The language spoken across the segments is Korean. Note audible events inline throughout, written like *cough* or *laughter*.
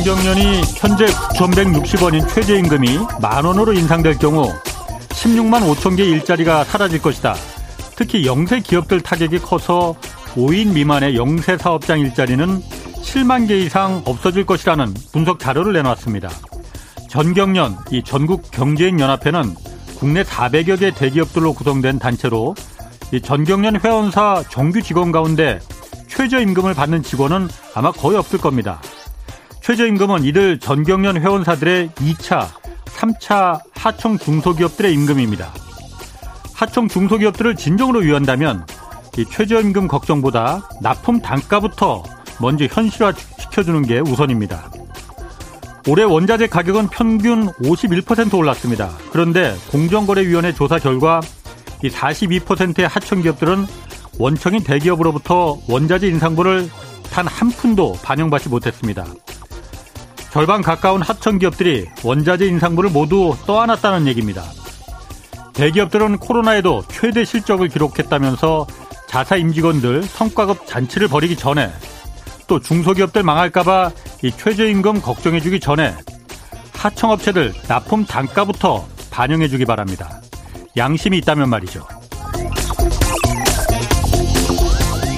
전경련이 현재 9,160원인 최저임금이 만 원으로 인상될 경우 16만 5천 개 일자리가 사라질 것이다. 특히 영세 기업들 타격이 커서 5인 미만의 영세 사업장 일자리는 7만 개 이상 없어질 것이라는 분석 자료를 내놨습니다. 전경련, 이 전국 경제인 연합회는 국내 400여 개 대기업들로 구성된 단체로 이 전경련 회원사 정규 직원 가운데 최저임금을 받는 직원은 아마 거의 없을 겁니다. 최저임금은 이들 전경련 회원사들의 2차, 3차 하청 중소기업들의 임금입니다. 하청 중소기업들을 진정으로 위한다면 이 최저임금 걱정보다 납품 단가부터 먼저 현실화 시켜주는 게 우선입니다. 올해 원자재 가격은 평균 51% 올랐습니다. 그런데 공정거래위원회 조사 결과 이 42%의 하청기업들은 원청인 대기업으로부터 원자재 인상분을 단 한 푼도 반영받지 못했습니다. 절반 가까운 하청 기업들이 원자재 인상분을 모두 떠안았다는 얘기입니다. 대기업들은 코로나에도 최대 실적을 기록했다면서 자사 임직원들 성과급 잔치를 벌이기 전에 또 중소기업들 망할까봐 이 최저임금 걱정해주기 전에 하청업체들 납품 단가부터 반영해주기 바랍니다. 양심이 있다면 말이죠.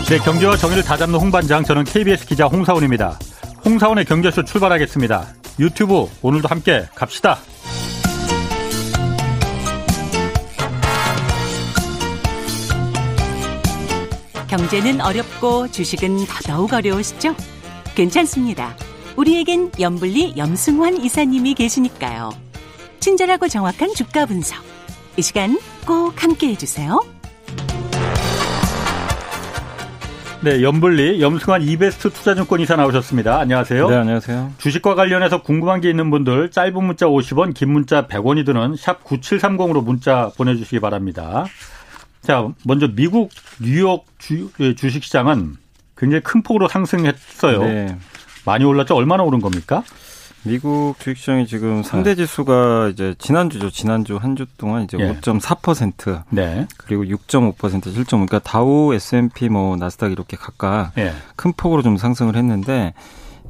네, 경제와 정의를 다잡는 홍반장, 저는 KBS 기자 홍사원입니다. 홍사원의 경제쇼 출발하겠습니다. 유튜브 오늘도 함께 갑시다. 경제는 어렵고 주식은 더더욱 어려우시죠? 괜찮습니다. 우리에겐 염불리 염승환 이사님이 계시니까요. 친절하고 정확한 주가 분석. 이 시간 꼭 함께 해주세요. 네, 염불리 염승환 이베스트 투자증권 이사 나오셨습니다. 안녕하세요. 네, 안녕하세요. 주식과 관련해서 궁금한 게 있는 분들 짧은 문자 50원, 긴 문자 100원이 드는 샵 9730으로 문자 보내주시기 바랍니다. 자, 먼저 미국 뉴욕 주, 예, 주식시장은 굉장히 큰 폭으로 상승했어요. 네. 많이 올랐죠? 얼마나 오른 겁니까? 미국 주식시장이 지금 상대 지수가 이제 지난주죠. 지난주 한 주 동안 이제 예. 5.4% 네. 그리고 6.5% 실점. 그러니까 다우, S&P 뭐 나스닥 이렇게 각각 예. 큰 폭으로 좀 상승을 했는데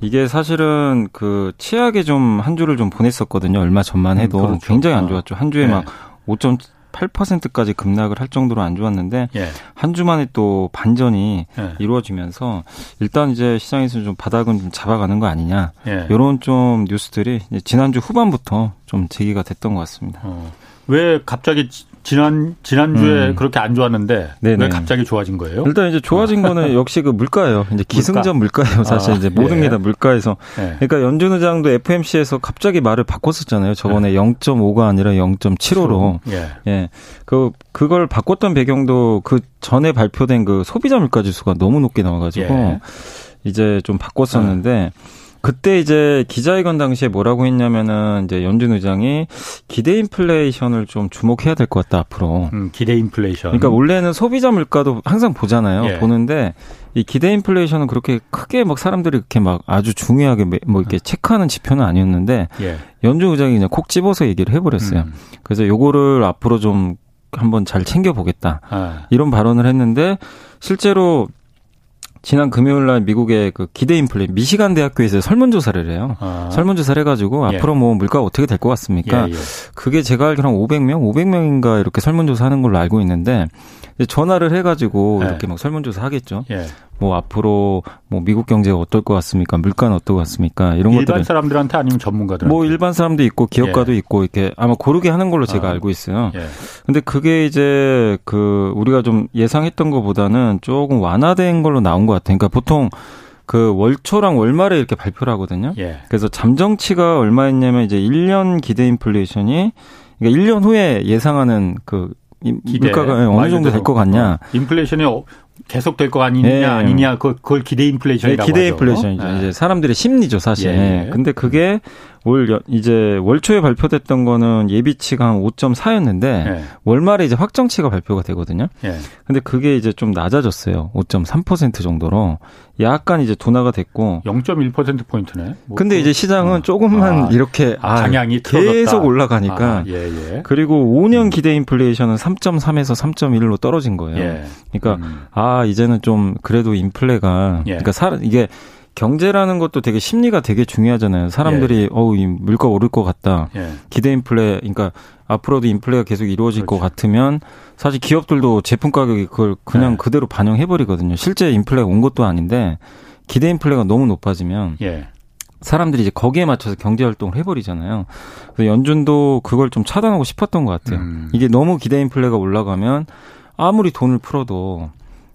이게 사실은 그 치약에 좀 한 주를 좀 보냈었거든요. 얼마 전만 해도 음, 그렇죠. 굉장히 안 좋았죠. 한 주에 예. 막5 8%까지 급락을 할 정도로 안 좋았는데 예. 한 주 만에 또 반전이 예. 이루어지면서 일단 이제 시장에서 좀 바닥은 좀 잡아가는 거 아니냐 예. 이런 좀 뉴스들이 지난주 후반부터 좀 제기가 됐던 것 같습니다. 어. 왜 갑자기 지난 지난주에 음. 그렇게 안 좋았는데 네네. 왜 갑자기 좋아진 거예요? 일단 이제 좋아진 어. 거는 역시 그 물가예요. 이제 기승전 물가? 예요 사실 아, 이제 모든 예. 게다 물가에서. 예. 그러니까 연준 의장도 FMC에서 갑자기 말을 바꿨었잖아요. 저번에 예. 0.5가 아니라 0.75로. 예. 예. 그 그걸 바꿨던 배경도 그 전에 발표된 그 소비자 물가 지수가 너무 높게 나와 가지고 예. 이제 좀 바꿨었는데 아. 그때 이제 기자회견 당시에 뭐라고 했냐면은 이제 연준 의장이 기대 인플레이션을 좀 주목해야 될 것 같다 앞으로. 음, 기대 인플레이션. 그러니까 원래는 소비자 물가도 항상 보잖아요. 예. 보는데 이 기대 인플레이션은 그렇게 크게 막 사람들이 이렇게 막 아주 중요하게 뭐 이렇게 음. 체크하는 지표는 아니었는데 예. 연준 의장이 그냥 콕 집어서 얘기를 해버렸어요. 음. 그래서 요거를 앞으로 좀 한번 잘 챙겨보겠다. 아. 이런 발언을 했는데 실제로 지난 금요일 날 미국의 그 기대 인플레 미시간 대학교에서 설문조사를 해요. 아. 설문조사를 해가지고 예. 앞으로 뭐 물가 어떻게 될 것 같습니까? 예, 예. 그게 제가 알기로 한 500명, 500명인가 이렇게 설문조사 하는 걸로 알고 있는데 전화를 해가지고 네. 이렇게 막 설문조사 하겠죠. 예. 뭐 앞으로 뭐 미국 경제가 어떨 것 같습니까? 물가는 어떨 것 같습니까? 이런 것들 일반 사람들한테 아니면 전문가들 뭐 일반 사람도 있고 기업가도 예. 있고 이렇게 아마 고르게 하는 걸로 제가 아. 알고 있어요. 예. 근데 그게 이제 그 우리가 좀 예상했던 것보다는 조금 완화된 걸로 나온 것 같아요. 그러니까 보통 그 월초랑 월말에 이렇게 발표를 하거든요. 예. 그래서 잠정치가 얼마였냐면 이제 1년 기대 인플레이션이 그러니까 1년 후에 예상하는 그 물가가 어느 정도 될 것 같냐. 어, 인플레이션이 계속 될 거 아니냐 네. 아니냐 그걸 기대 인플레이션이라고 네, 기대 인플레이션이죠. 네. 이제 사람들의 심리죠 사실. 예. 근데 그게 올 이제 월 초에 발표됐던 거는 예비치가 한 5.4였는데 예. 월말에 이제 확정치가 발표가 되거든요. 예. 근데 그게 이제 좀 낮아졌어요. 5.3% 정도로 약간 이제 둔화가 됐고 0.1% 포인트네. 뭐 근데 이제 시장은 어. 조금만 아, 이렇게 아, 방향이 계속 올라가니까 아, 예, 예. 그리고 5년 기대 인플레이션은 3.3에서 3.1로 떨어진 거예요. 예. 그러니까 음. 아 이제는 좀 그래도 인플레가 예. 그러니까 사, 이게 경제라는 것도 되게 심리가 되게 중요하잖아요. 사람들이 예. 어우 이 물가 오를 것 같다. 예. 기대 인플레 그러니까 앞으로도 인플레가 계속 이루어질 그렇죠. 것 같으면 사실 기업들도 제품 가격이 그걸 그냥 예. 그대로 반영해 버리거든요. 실제 인플레가 온 것도 아닌데 기대 인플레가 너무 높아지면 예. 사람들이 이제 거기에 맞춰서 경제 활동을 해버리잖아요. 그래서 연준도 그걸 좀 차단하고 싶었던 것 같아요. 음. 이게 너무 기대 인플레가 올라가면 아무리 돈을 풀어도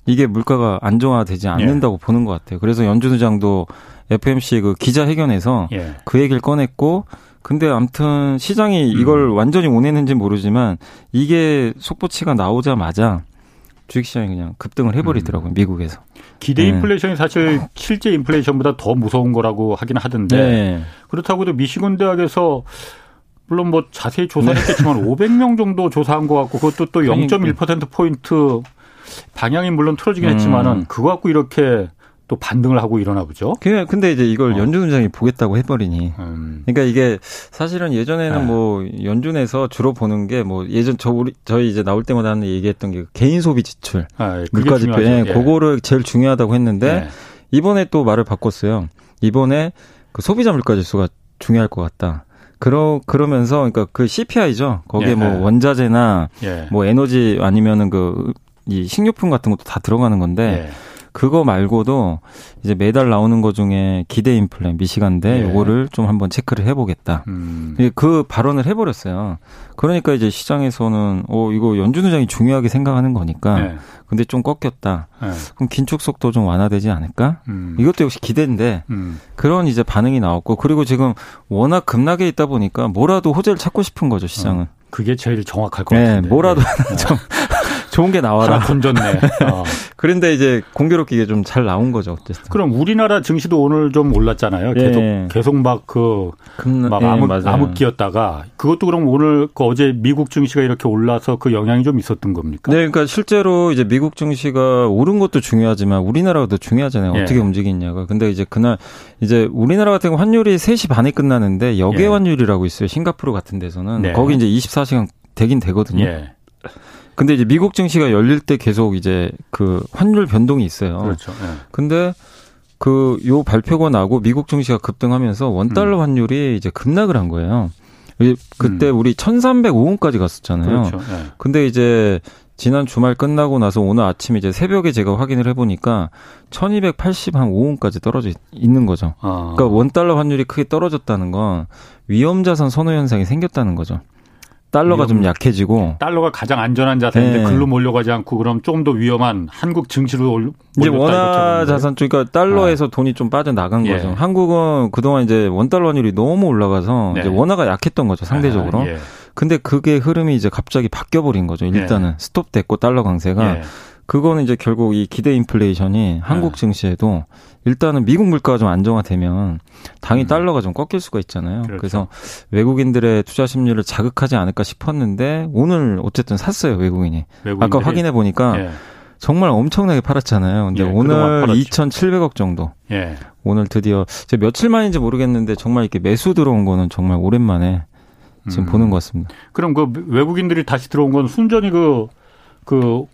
이게 물가가 안정화되지 않는다고 예. 보는 것 같아요. 그래서 연준 의장도 FMC 그 기자회견에서 예. 그 얘기를 꺼냈고 근데 아무튼 시장이 이걸 음. 완전히 원했는지 모르지만 이게 속보치가 나오자마자 주식시장이 그냥 급등을 해버리더라고요, 음. 미국에서. 기대 네. 인플레이션이 사실 실제 인플레이션보다 더 무서운 거라고 하긴 하던데 네. 그렇다고 도 미시건 대학에서 물론 뭐 자세히 조사했겠지만 네. 500명 정도 조사한 것 같고 그것도 또 0.1% 포인트 방향이 물론 틀어지긴 음. 했지만은 그거 갖고 이렇게 또 반등을 하고 일어나 보죠. 근데 이제 이걸 어. 연준 의장이 보겠다고 해버리니. 음. 그러니까 이게 사실은 예전에는 네. 뭐 연준에서 주로 보는 게 뭐 예전 저 우리 저희 이제 나올 때마다 하는 얘기했던 게 개인 소비 지출 아, 예. 물가 지표, 예, 예. 그거를 제일 중요하다고 했는데 예. 이번에 또 말을 바꿨어요. 이번에 그 소비자 물가 지수가 중요할 것 같다. 그러 그러면서 그러니까 그 CPI죠. 거기에 예. 뭐 원자재나 예. 뭐 에너지 아니면은 그 이 식료품 같은 것도 다 들어가는 건데. 그거 말고도 이제 매달 나오는 것 중에 기대 인플레 미시간대 예. 요거를 좀 한번 체크를 해보겠다. 음. 그 발언을 해버렸어요. 그러니까 이제 시장에서는 어 이거 연준 의장이 중요하게 생각하는 거니까. 예. 근데 좀 꺾였다. 예. 그럼 긴축 속도 좀 완화되지 않을까? 음. 이것도 역시 기대인데 음. 그런 이제 반응이 나왔고 그리고 지금 워낙 급락에 있다 보니까 뭐라도 호재를 찾고 싶은 거죠 시장은. 어. 그게 제일 정확할 것 네, 같은데. 뭐라도 네. 좀 좋은 게 나와라. 던졌네. *laughs* 어. 그런데 이제 공교롭게 이게 좀 잘 나온 거죠. 어쨌든. 그럼 우리나라 증시도 오늘 좀 올랐잖아요. 예. 계속 예. 계속 막 그막 그, 예, 암흑 암흑기였다가 그것도 그럼 오늘 그 어제 미국 증시가 이렇게 올라서 그 영향이 좀 있었던 겁니까? 네, 그러니까 실제로 이제 미국 증시가 오른 것도 중요하지만 우리나라가 더 중요하잖아요. 예. 어떻게 움직이냐가. 근데 이제 그날 이제 우리나라 같은 경우 환율이 3시 반에 끝나는데 역외 예. 환율이라고 있어요. 싱가포르 같은 데서는 네. 거기 이제 24시간 되긴 되거든요. 예. 근데 이제 미국 증시가 열릴 때 계속 이제 그 환율 변동이 있어요. 그렇죠. 네. 근데 그 요 발표가 나고 미국 증시가 급등하면서 원 달러 음. 환율이 이제 급락을 한 거예요. 그때 음. 우리 1305원까지 갔었잖아요. 그렇죠. 네. 근데 이제 지난 주말 끝나고 나서 오늘 아침 이제 새벽에 제가 확인을 해보니까 1280한5원까지 떨어져 있는 거죠. 아. 그러니까 원 달러 환율이 크게 떨어졌다는 건 위험자산 선호 현상이 생겼다는 거죠. 달러가 위험, 좀 약해지고 달러가 가장 안전한 자산인데 네. 글로 몰려가지 않고 그럼 조금 더 위험한 한국 증시로 올 이제 원화 자산 쪽 그러니까 달러에서 아. 돈이 좀 빠져 나간 예. 거죠. 한국은 그동안 이제 원 달러 환율이 너무 올라가서 네. 이제 원화가 약했던 거죠 상대적으로. 아, 예. 근데 그게 흐름이 이제 갑자기 바뀌어 버린 거죠. 일단은 예. 스톱됐고 달러 강세가 예. 그거는 이제 결국 이 기대 인플레이션이 한국 네. 증시에도 일단은 미국 물가가 좀 안정화되면 당이 음. 달러가 좀 꺾일 수가 있잖아요. 그렇죠. 그래서 외국인들의 투자 심리를 자극하지 않을까 싶었는데 오늘 어쨌든 샀어요 외국인이. 외국인들이? 아까 확인해 보니까 예. 정말 엄청나게 팔았잖아요. 근데 예, 오늘 2,700억 정도. 예. 오늘 드디어 제 며칠 만인지 모르겠는데 정말 이렇게 매수 들어온 거는 정말 오랜만에 지금 음. 보는 것 같습니다. 그럼 그 외국인들이 다시 들어온 건 순전히 그그 그,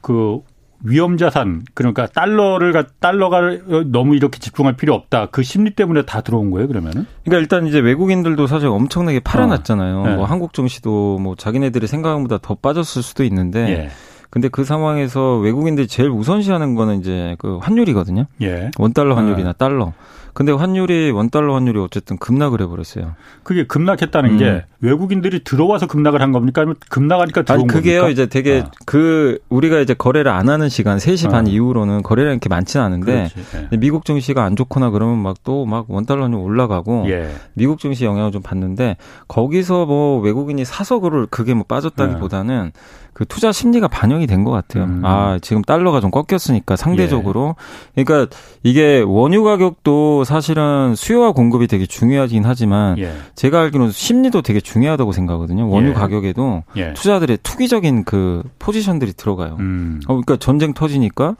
그 위험 자산 그러니까 달러를 달러가 너무 이렇게 집중할 필요 없다 그 심리 때문에 다 들어온 거예요 그러면은? 그러니까 일단 이제 외국인들도 사실 엄청나게 팔아놨잖아요. 어. 네. 뭐 한국 증시도 뭐 자기네들이 생각보다 더 빠졌을 수도 있는데. 예. 근데 그 상황에서 외국인들이 제일 우선시하는 거는 이제 그 환율이거든요. 예. 원 달러 환율이나 어. 달러. 근데 환율이 원 달러 환율이 어쨌든 급락을 해버렸어요. 그게 급락했다는 음. 게 외국인들이 들어와서 급락을 한 겁니까? 아니면 급락하니까 들어온 아니, 그게요. 겁니까? 이제 되게 아. 그 우리가 이제 거래를 안 하는 시간 3시 아. 반 이후로는 거래량이 이렇게 많지는 않은데 예. 미국 증시가 안 좋거나 그러면 막 또 막 원 달러 환율 올라가고 예. 미국 증시 영향을 좀 받는데 거기서 뭐 외국인이 사서 그를 그게 뭐 빠졌다기보다는 예. 그 투자 심리가 반영이 된 것 같아요. 음. 아, 지금 달러가 좀 꺾였으니까 상대적으로. 예. 그러니까 이게 원유 가격도 사실은 수요와 공급이 되게 중요하긴 하지만 예. 제가 알기로는 심리도 되게 중요하다고 생각하거든요. 원유 예. 가격에도 예. 투자들의 투기적인 그 포지션들이 들어가요. 음. 어, 그러니까 전쟁 터지니까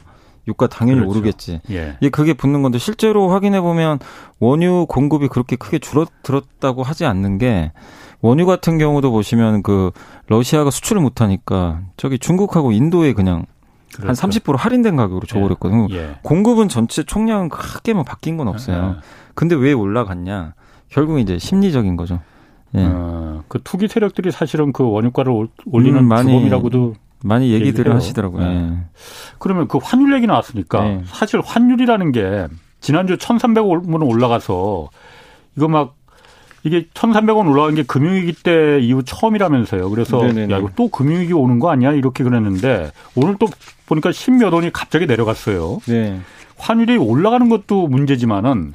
유가 당연히 그렇죠. 오르겠지. 예. 이 그게 붙는 건데 실제로 확인해 보면 원유 공급이 그렇게 크게 줄어들었다고 하지 않는 게 원유 같은 경우도 보시면 그 러시아가 수출을 못 하니까 저기 중국하고 인도에 그냥 그렇죠. 한30% 할인된 가격으로 줘버렸거든요. 예. 예. 공급은 전체 총량은 크게 뭐 바뀐 건 없어요. 예. 근데 왜 올라갔냐? 결국 이제 심리적인 거죠. 예. 어, 그 투기 세력들이 사실은 그 원유가를 올리는 음, 많이, 주범이라고도 많이 얘기들을 하시더라고요. 네. 예. 그러면 그 환율 얘기 나왔으니까 네. 사실 환율이라는 게 지난주 1,300원 올라가서 이거 막 이게 1,300원 올라간 게 금융위기 때 이후 처음이라면서요. 그래서 네네네. 야 이거 또 금융위기 오는 거 아니야? 이렇게 그랬는데 오늘 또 보니까 10몇 원이 갑자기 내려갔어요. 네. 환율이 올라가는 것도 문제지만은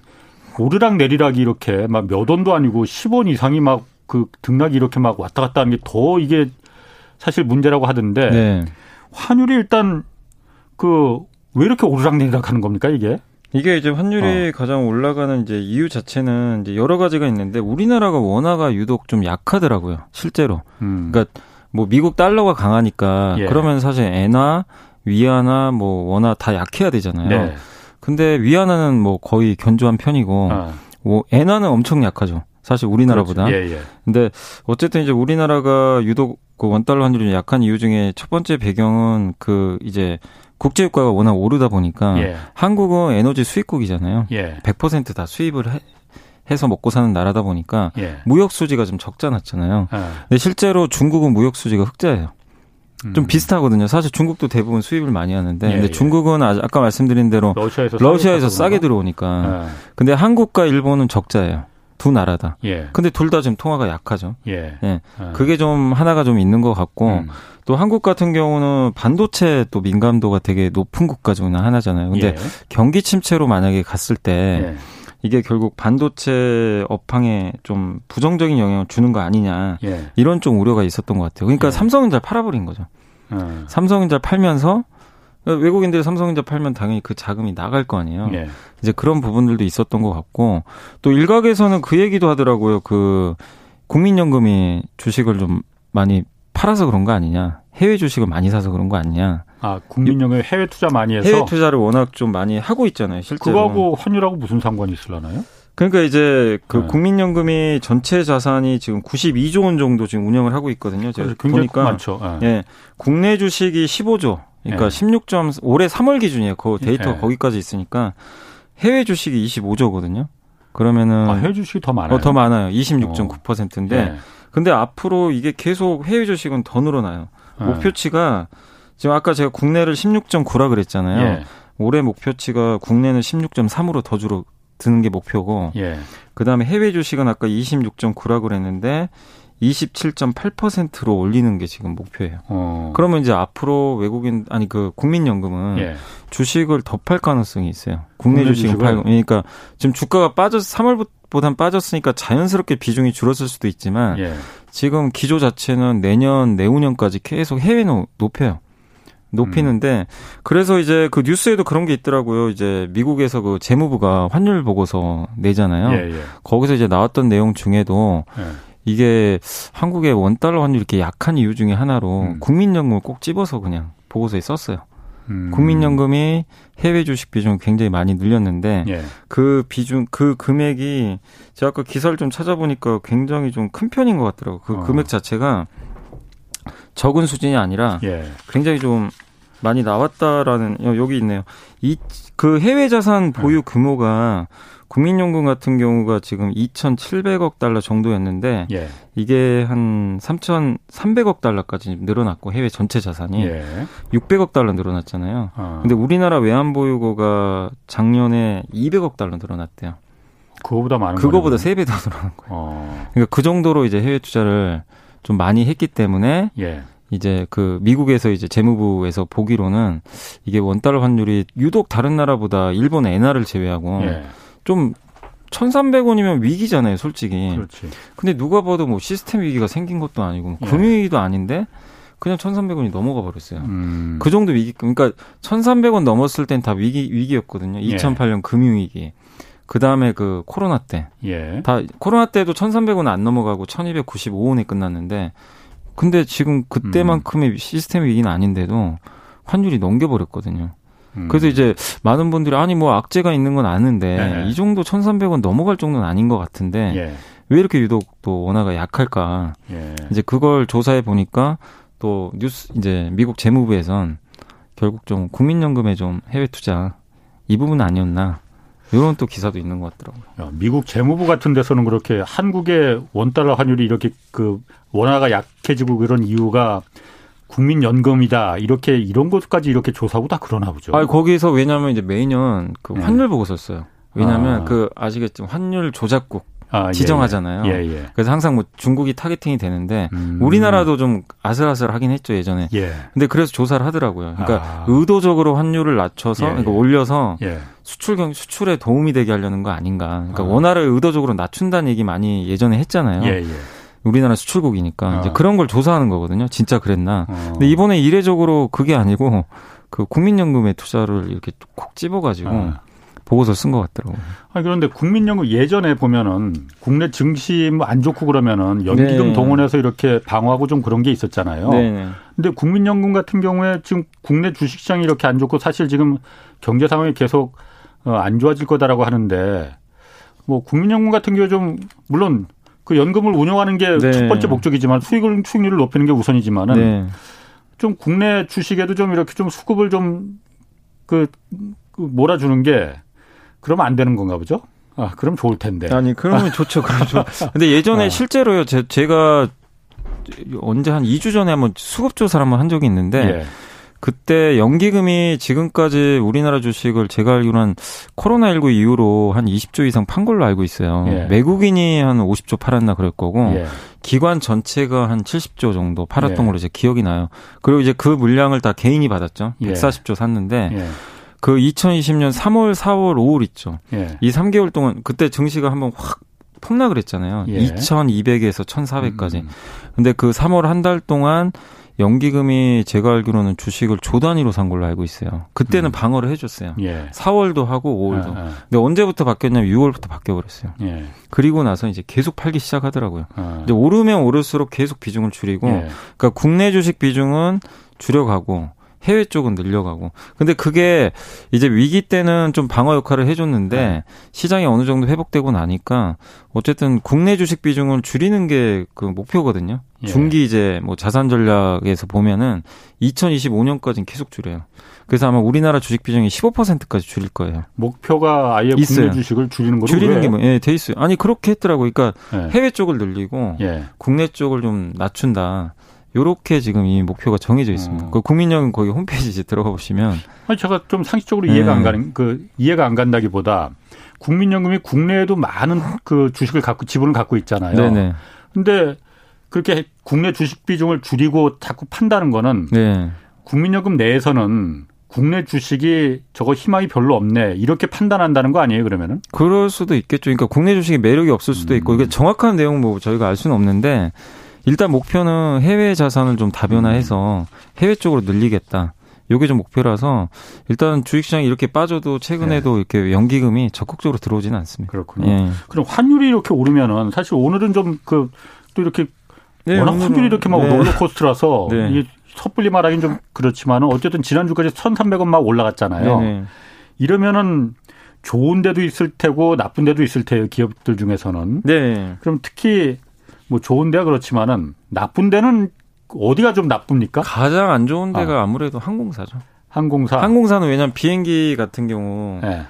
오르락 내리락이 이렇게 막 몇 원도 아니고 10원 이상이 막 그 등락이 이렇게 막 왔다 갔다 하는 게 더 이게 사실 문제라고 하던데 네. 환율이 일단 그 왜 이렇게 오르락 내리락 하는 겁니까 이게? 이게 이제 환율이 어. 가장 올라가는 이제 이유 자체는 이제 여러 가지가 있는데 우리나라가 원화가 유독 좀 약하더라고요. 실제로. 음. 그러니까 뭐 미국 달러가 강하니까 예. 그러면 사실 엔화, 위안화, 뭐 원화 다 약해야 되잖아요. 네. 근데 위안화는 뭐 거의 견조한 편이고 어. 뭐 엔화는 엄청 약하죠. 사실 우리나라보다. 그렇죠. 예, 예. 근데 어쨌든 이제 우리나라가 유독 그 원달러 환율이 약한 이유 중에 첫 번째 배경은 그 이제 국제유가가 워낙 오르다 보니까 예. 한국은 에너지 수입국이잖아요. 예. 100%다 수입을 해, 해서 먹고 사는 나라다 보니까 예. 무역 수지가 좀 적자 났잖아요. 예. 근데 실제로 중국은 무역 수지가 흑자예요. 좀 음. 비슷하거든요. 사실 중국도 대부분 수입을 많이 하는데, 예, 근데 예. 중국은 아까 말씀드린 대로 러시아에서, 러시아에서 싸게 들어오니까. 예. 근데 한국과 일본은 적자예요. 두 나라다. 예. 근데 둘 다 지금 통화가 약하죠. 예. 예. 아. 그게 좀 하나가 좀 있는 것 같고 음. 또 한국 같은 경우는 반도체 또 민감도가 되게 높은 국가 중에 하나잖아요. 근데 예. 경기 침체로 만약에 갔을 때 예. 이게 결국 반도체 업황에 좀 부정적인 영향을 주는 거 아니냐 예. 이런 좀 우려가 있었던 것 같아요. 그러니까 예. 삼성전자 팔아버린 거죠. 어. 삼성전자 팔면서 외국인들이 삼성전자 팔면 당연히 그 자금이 나갈 거 아니에요. 네. 이제 그런 부분들도 있었던 것 같고 또 일각에서는 그 얘기도 하더라고요. 그 국민연금이 주식을 좀 많이 팔아서 그런 거 아니냐. 해외 주식을 많이 사서 그런 거 아니냐. 아, 국민연금 해외 투자 많이 해서 해외 투자를 워낙 좀 많이 하고 있잖아요. 실제로. 그거하고 환율하고 무슨 상관이 있을라나요? 그러니까 이제 그 네. 국민연금이 전체 자산이 지금 92조 원 정도 지금 운영을 하고 있거든요. 제가 보니까 많죠. 네. 예. 국내 주식이 15조, 그러니까 네. 16점 올해 3월 기준이에요. 그 데이터 네. 거기까지 있으니까 해외 주식이 25조거든요. 그러면은 아, 해외 주식이 더 많아요. 어, 더 많아요. 26.9%인데 네. 근데 앞으로 이게 계속 해외 주식은 더 늘어나요. 네. 목표치가 지금 아까 제가 국내를 16.9라 그랬잖아요. 예. 올해 목표치가 국내는 16.3으로 더 줄어 드는 게 목표고. 예. 그다음에 해외 주식은 아까 26.9라 그랬는데 27.8%로 올리는 게 지금 목표예요. 어. 그러면 이제 앞으로 외국인 아니 그 국민연금은 예. 주식을 더 팔 가능성이 있어요. 국내, 국내 주식을 팔고 그러니까 지금 주가가 빠져서 3월보단 빠졌으니까 자연스럽게 비중이 줄었을 수도 있지만 예. 지금 기조 자체는 내년 내후년까지 계속 해외는 높여요. 높이는데 음. 그래서 이제 그 뉴스에도 그런 게 있더라고요. 이제 미국에서 그 재무부가 환율 보고서 내잖아요. 예, 예. 거기서 이제 나왔던 내용 중에도 예. 이게 한국의 원달러 환율이 이렇게 약한 이유 중에 하나로 음. 국민연금을 꼭 집어서 그냥 보고서에 썼어요. 음. 국민연금이 해외 주식 비중을 굉장히 많이 늘렸는데 예. 그 비중 그 금액이 제가 아까 기사를 좀 찾아보니까 굉장히 좀 큰 편인 것 같더라고요. 그 어. 금액 자체가 적은 수준이 아니라 예. 굉장히 좀 많이 나왔다라는 여기 있네요. 이 그 해외 자산 보유 네. 규모가 국민연금 같은 경우가 지금 2,700억 달러 정도였는데 예. 이게 한 3,300억 달러까지 늘어났고 해외 전체 자산이 예. 600억 달러 늘어났잖아요. 어. 근데 우리나라 외환 보유고가 작년에 200억 달러 늘어났대요. 그거보다 많은 그거보다 3배 더 늘어난 거예요. 어. 그러니까 그 정도로 이제 해외 투자를 좀 많이 했기 때문에 예. 이제 그 미국에서 이제 재무부에서 보기로는 이게 원달러 환율이 유독 다른 나라보다 일본 엔화를 제외하고 예. 좀 1,300원이면 위기잖아요, 솔직히. 그렇지. 근데 누가 봐도 뭐 시스템 위기가 생긴 것도 아니고 뭐 예. 금융위기도 아닌데 그냥 1,300원이 넘어가 버렸어요. 음. 그 정도 위기, 그러니까 1,300원 넘었을 땐 다 위기, 위기였거든요. 2008년 예. 금융위기. 그 다음에 그 코로나 때. 예. 다, 코로나 때도 1,300원 안 넘어가고 1,295원에 끝났는데 근데 지금 그때만큼의 음. 시스템 위기는 아닌데도 환율이 넘겨버렸거든요. 음. 그래서 이제 많은 분들이 아니 뭐 악재가 있는 건 아는데 네. 이 정도 1,300원 넘어갈 정도는 아닌 것 같은데 예. 왜 이렇게 유독 또 원화가 약할까? 예. 이제 그걸 조사해 보니까 또 뉴스 이제 미국 재무부에선 결국 좀 국민연금에 좀 해외 투자 이 부분 아니었나 이런 또 기사도 있는 것 같더라고요. 미국 재무부 같은 데서는 그렇게 한국의 원달러 환율이 이렇게 그 원화가 약해지고 그런 이유가 국민연금이다 이렇게 이런 것까지 이렇게 조사하고 다 그러나 보죠. 아 거기서 왜냐하면 이제 매년 그 네. 환율 네. 보고 썼어요. 왜냐하면 아. 그 아시겠지만 환율 조작국 아, 예, 지정하잖아요. 예, 예. 그래서 항상 뭐 중국이 타겟팅이 되는데 음. 우리나라도 좀 아슬아슬 하긴 했죠 예전에. 예. 근데 그래서 조사를 하더라고요. 그러니까 아. 의도적으로 환율을 낮춰서 예, 그러니까 올려서 예. 수출 경 수출에 도움이 되게 하려는 거 아닌가. 그러니까 아. 원화를 의도적으로 낮춘다는 얘기 많이 예전에 했잖아요. 우리나라 수출국이니까 아. 이제 그런 걸 조사하는 거거든요. 진짜 그랬나. 어. 근데 이번에 이례적으로 그게 아니고 그 국민연금에 투자를 이렇게 콕 집어가지고 아. 보고서 쓴 것 같더라고요. 아 그런데 국민연금 예전에 보면은 국내 증시 뭐 안 좋고 그러면은 연기금 네. 동원해서 이렇게 방어하고 좀 그런 게 있었잖아요. 네. 근데 국민연금 같은 경우에 지금 국내 주식시장이 이렇게 안 좋고 사실 지금 경제 상황이 계속 어, 안 좋아질 거다라고 하는데 뭐 국민연금 같은 경우 좀 물론 그 연금을 운영하는 게첫 네. 번째 목적이지만 수익을 수익률을 높이는 게 우선이지만은 네. 좀 국내 주식에도 좀 이렇게 좀 수급을 좀그 그 몰아주는 게 그러면 안 되는 건가 보죠? 아, 그럼 좋을 텐데. 아니, 그러면 좋죠. 그럼 좋. *laughs* 근데 예전에 어. 실제로요. 제, 제가 언제 한 2주 전에 한번 수급 조사를 한번 한 적이 있는데 예. 그때 연기금이 지금까지 우리나라 주식을 제가 알기로 한 코로나19 이후로 한 20조 이상 판 걸로 알고 있어요. 예. 외국인이 한 50조 팔았나 그럴 거고 예. 기관 전체가 한 70조 정도 팔았던 예. 걸로 제 기억이 나요. 그리고 이제 그 물량을 다 개인이 받았죠. 140조 예. 샀는데 예. 그 2020년 3월, 4월, 5월 있죠. 예. 이 3개월 동안 그때 증시가 한번 확 폭락을 했잖아요. 예. 2,200에서 1,400까지. 음. 근데 그 3월 한 달 동안 연기금이 제가 알기로는 주식을 조 단위로 산 걸로 알고 있어요. 그때는 음. 방어를 해줬어요. 예. 4월도 하고 5월도. 아, 아. 근데 언제부터 바뀌었냐면 6월부터 바뀌어버렸어요. 예. 그리고 나서 이제 계속 팔기 시작하더라고요. 아. 이제 오르면 오를수록 계속 비중을 줄이고, 예. 그러니까 국내 주식 비중은 줄여가고 해외 쪽은 늘려가고. 근데 그게 이제 위기 때는 좀 방어 역할을 해줬는데 네. 시장이 어느 정도 회복되고 나니까 어쨌든 국내 주식 비중을 줄이는 게 그 목표거든요. 예. 중기 이제 뭐 자산 전략에서 보면은 2025년까지는 계속 줄여요. 그래서 아마 우리나라 주식 비중이 15%까지 줄일 거예요. 목표가 아예 있어요. 국내 주식을 줄이는 거로 줄이는 게 뭐, 예, 돼 있어요. 아니 그렇게 했더라고. 그러니까 예. 해외 쪽을 늘리고 예. 국내 쪽을 좀 낮춘다. 요렇게 지금 이 목표가 정해져 있습니다. 어. 그 국민연금 거기 홈페이지 이 들어가 보시면 아니 제가 좀 상식적으로 이해가 네. 안 가는 그 이해가 안 간다기보다 국민연금이 국내에도 많은 그 주식을 갖고 지분을 갖고 있잖아요. 네네. 근데 그렇게 국내 주식 비중을 줄이고 자꾸 판다는 거는 네. 국민연금 내에서는 국내 주식이 저거 희망이 별로 없네 이렇게 판단한다는 거 아니에요 그러면은? 그럴 수도 있겠죠. 그러니까 국내 주식이 매력이 없을 수도 있고 이게 정확한 내용 뭐 저희가 알 수는 없는데 일단 목표는 해외 자산을 좀 다변화해서 해외 쪽으로 늘리겠다. 요게 좀 목표라서 일단 주식시장이 이렇게 빠져도 최근에도 네. 이렇게 연기금이 적극적으로 들어오지는 않습니다. 그렇군요. 예. 그럼 환율이 이렇게 오르면은 사실 오늘은 좀 그 또 이렇게 네, 워낙 환율이 이렇게 막 네. 롤러코스터라서 *laughs* 네. 이 섣불리 말하기는 좀 그렇지만은 어쨌든 지난주까지 1,300원 막 올라갔잖아요. 네, 네. 이러면은 좋은 데도 있을 테고 나쁜 데도 있을 테요 기업들 중에서는. 네. 그럼 특히 뭐 좋은 데가 그렇지만은 나쁜 데는 어디가 좀 나쁩니까? 가장 안 좋은 데가 아. 무래도 항공사죠. 항공사. 항공사는 왜냐면 비행기 같은 경우 네.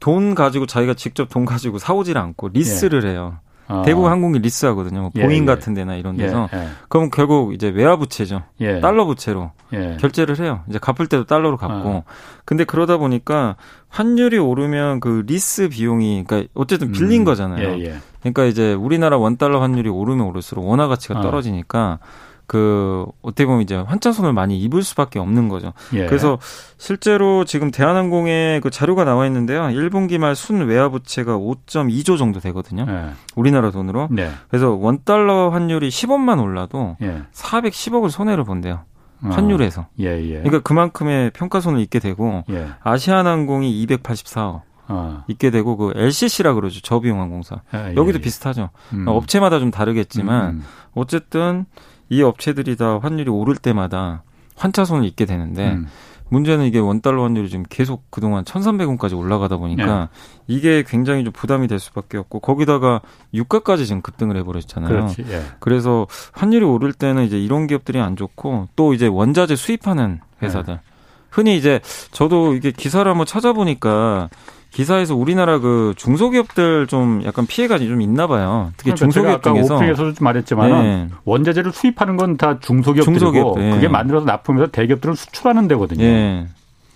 돈 가지고 자기가 직접 돈 가지고 사오질 않고 리스를 예. 해요. 아. 대부분 항공기 리스하거든요. 뭐 예, 보잉 예. 같은 데나 이런 예, 데서. 예, 그럼 결국 이제 외화 부채죠. 예. 달러 부채로 결제를 해요. 이제 갚을 때도 달러로 갚고. 아. 근데 그러다 보니까 환율이 오르면 그 리스 비용이 그러니까 어쨌든 빌린 음. 거잖아요. 그러니까 이제 우리나라 원 달러 환율이 오르면 오를수록 원화 가치가 아. 떨어지니까 그 어떻게 보면 이제 환차손을 많이 입을 수밖에 없는 거죠. 예. 그래서 실제로 지금 대한항공에 그 자료가 나와 있는데요. 1분기 말 순 외화 부채가 5.2조 정도 되거든요. 예. 우리나라 돈으로. 네. 그래서 원 달러 환율이 10원만 올라도 예. 410억을 손해를 본대요. 어. 환율에서. 예, 예. 그러니까 그만큼의 평가손을 입게 되고 예. 아시아나항공이 284억. 어. 있게 되고 그 LCC라 그러죠 저비용 항공사 아, 예, 여기도 예. 비슷하죠 음. 업체마다 좀 다르겠지만 음. 어쨌든 이 업체들이 다 환율이 오를 때마다 환차손을 입게 되는데 음. 문제는 이게 원달러 환율이 지금 계속 그동안 1,300원까지 올라가다 보니까 네. 이게 굉장히 좀 부담이 될 수밖에 없고 거기다가 유가까지 지금 급등을 해버렸잖아요. 그렇지, 예. 그래서 환율이 오를 때는 이제 이런 기업들이 안 좋고 또 이제 원자재 수입하는 회사들 네. 흔히 이제 저도 이게 기사를 한번 찾아보니까 기사에서 우리나라 그 중소기업들 좀 약간 피해가 좀 있나 봐요. 특히 그러니까 중소기업 중에서 오프닝에서도 말했지만 네. 원자재를 수입하는 건 다 중소기업들이고 중소기업, 네. 그게 만들어서 납품해서 대기업들은 수출하는 데거든요. 네.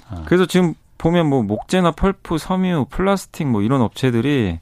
아. 그래서 지금 보면 뭐 목재나 펄프, 섬유, 플라스틱 뭐 이런 업체들이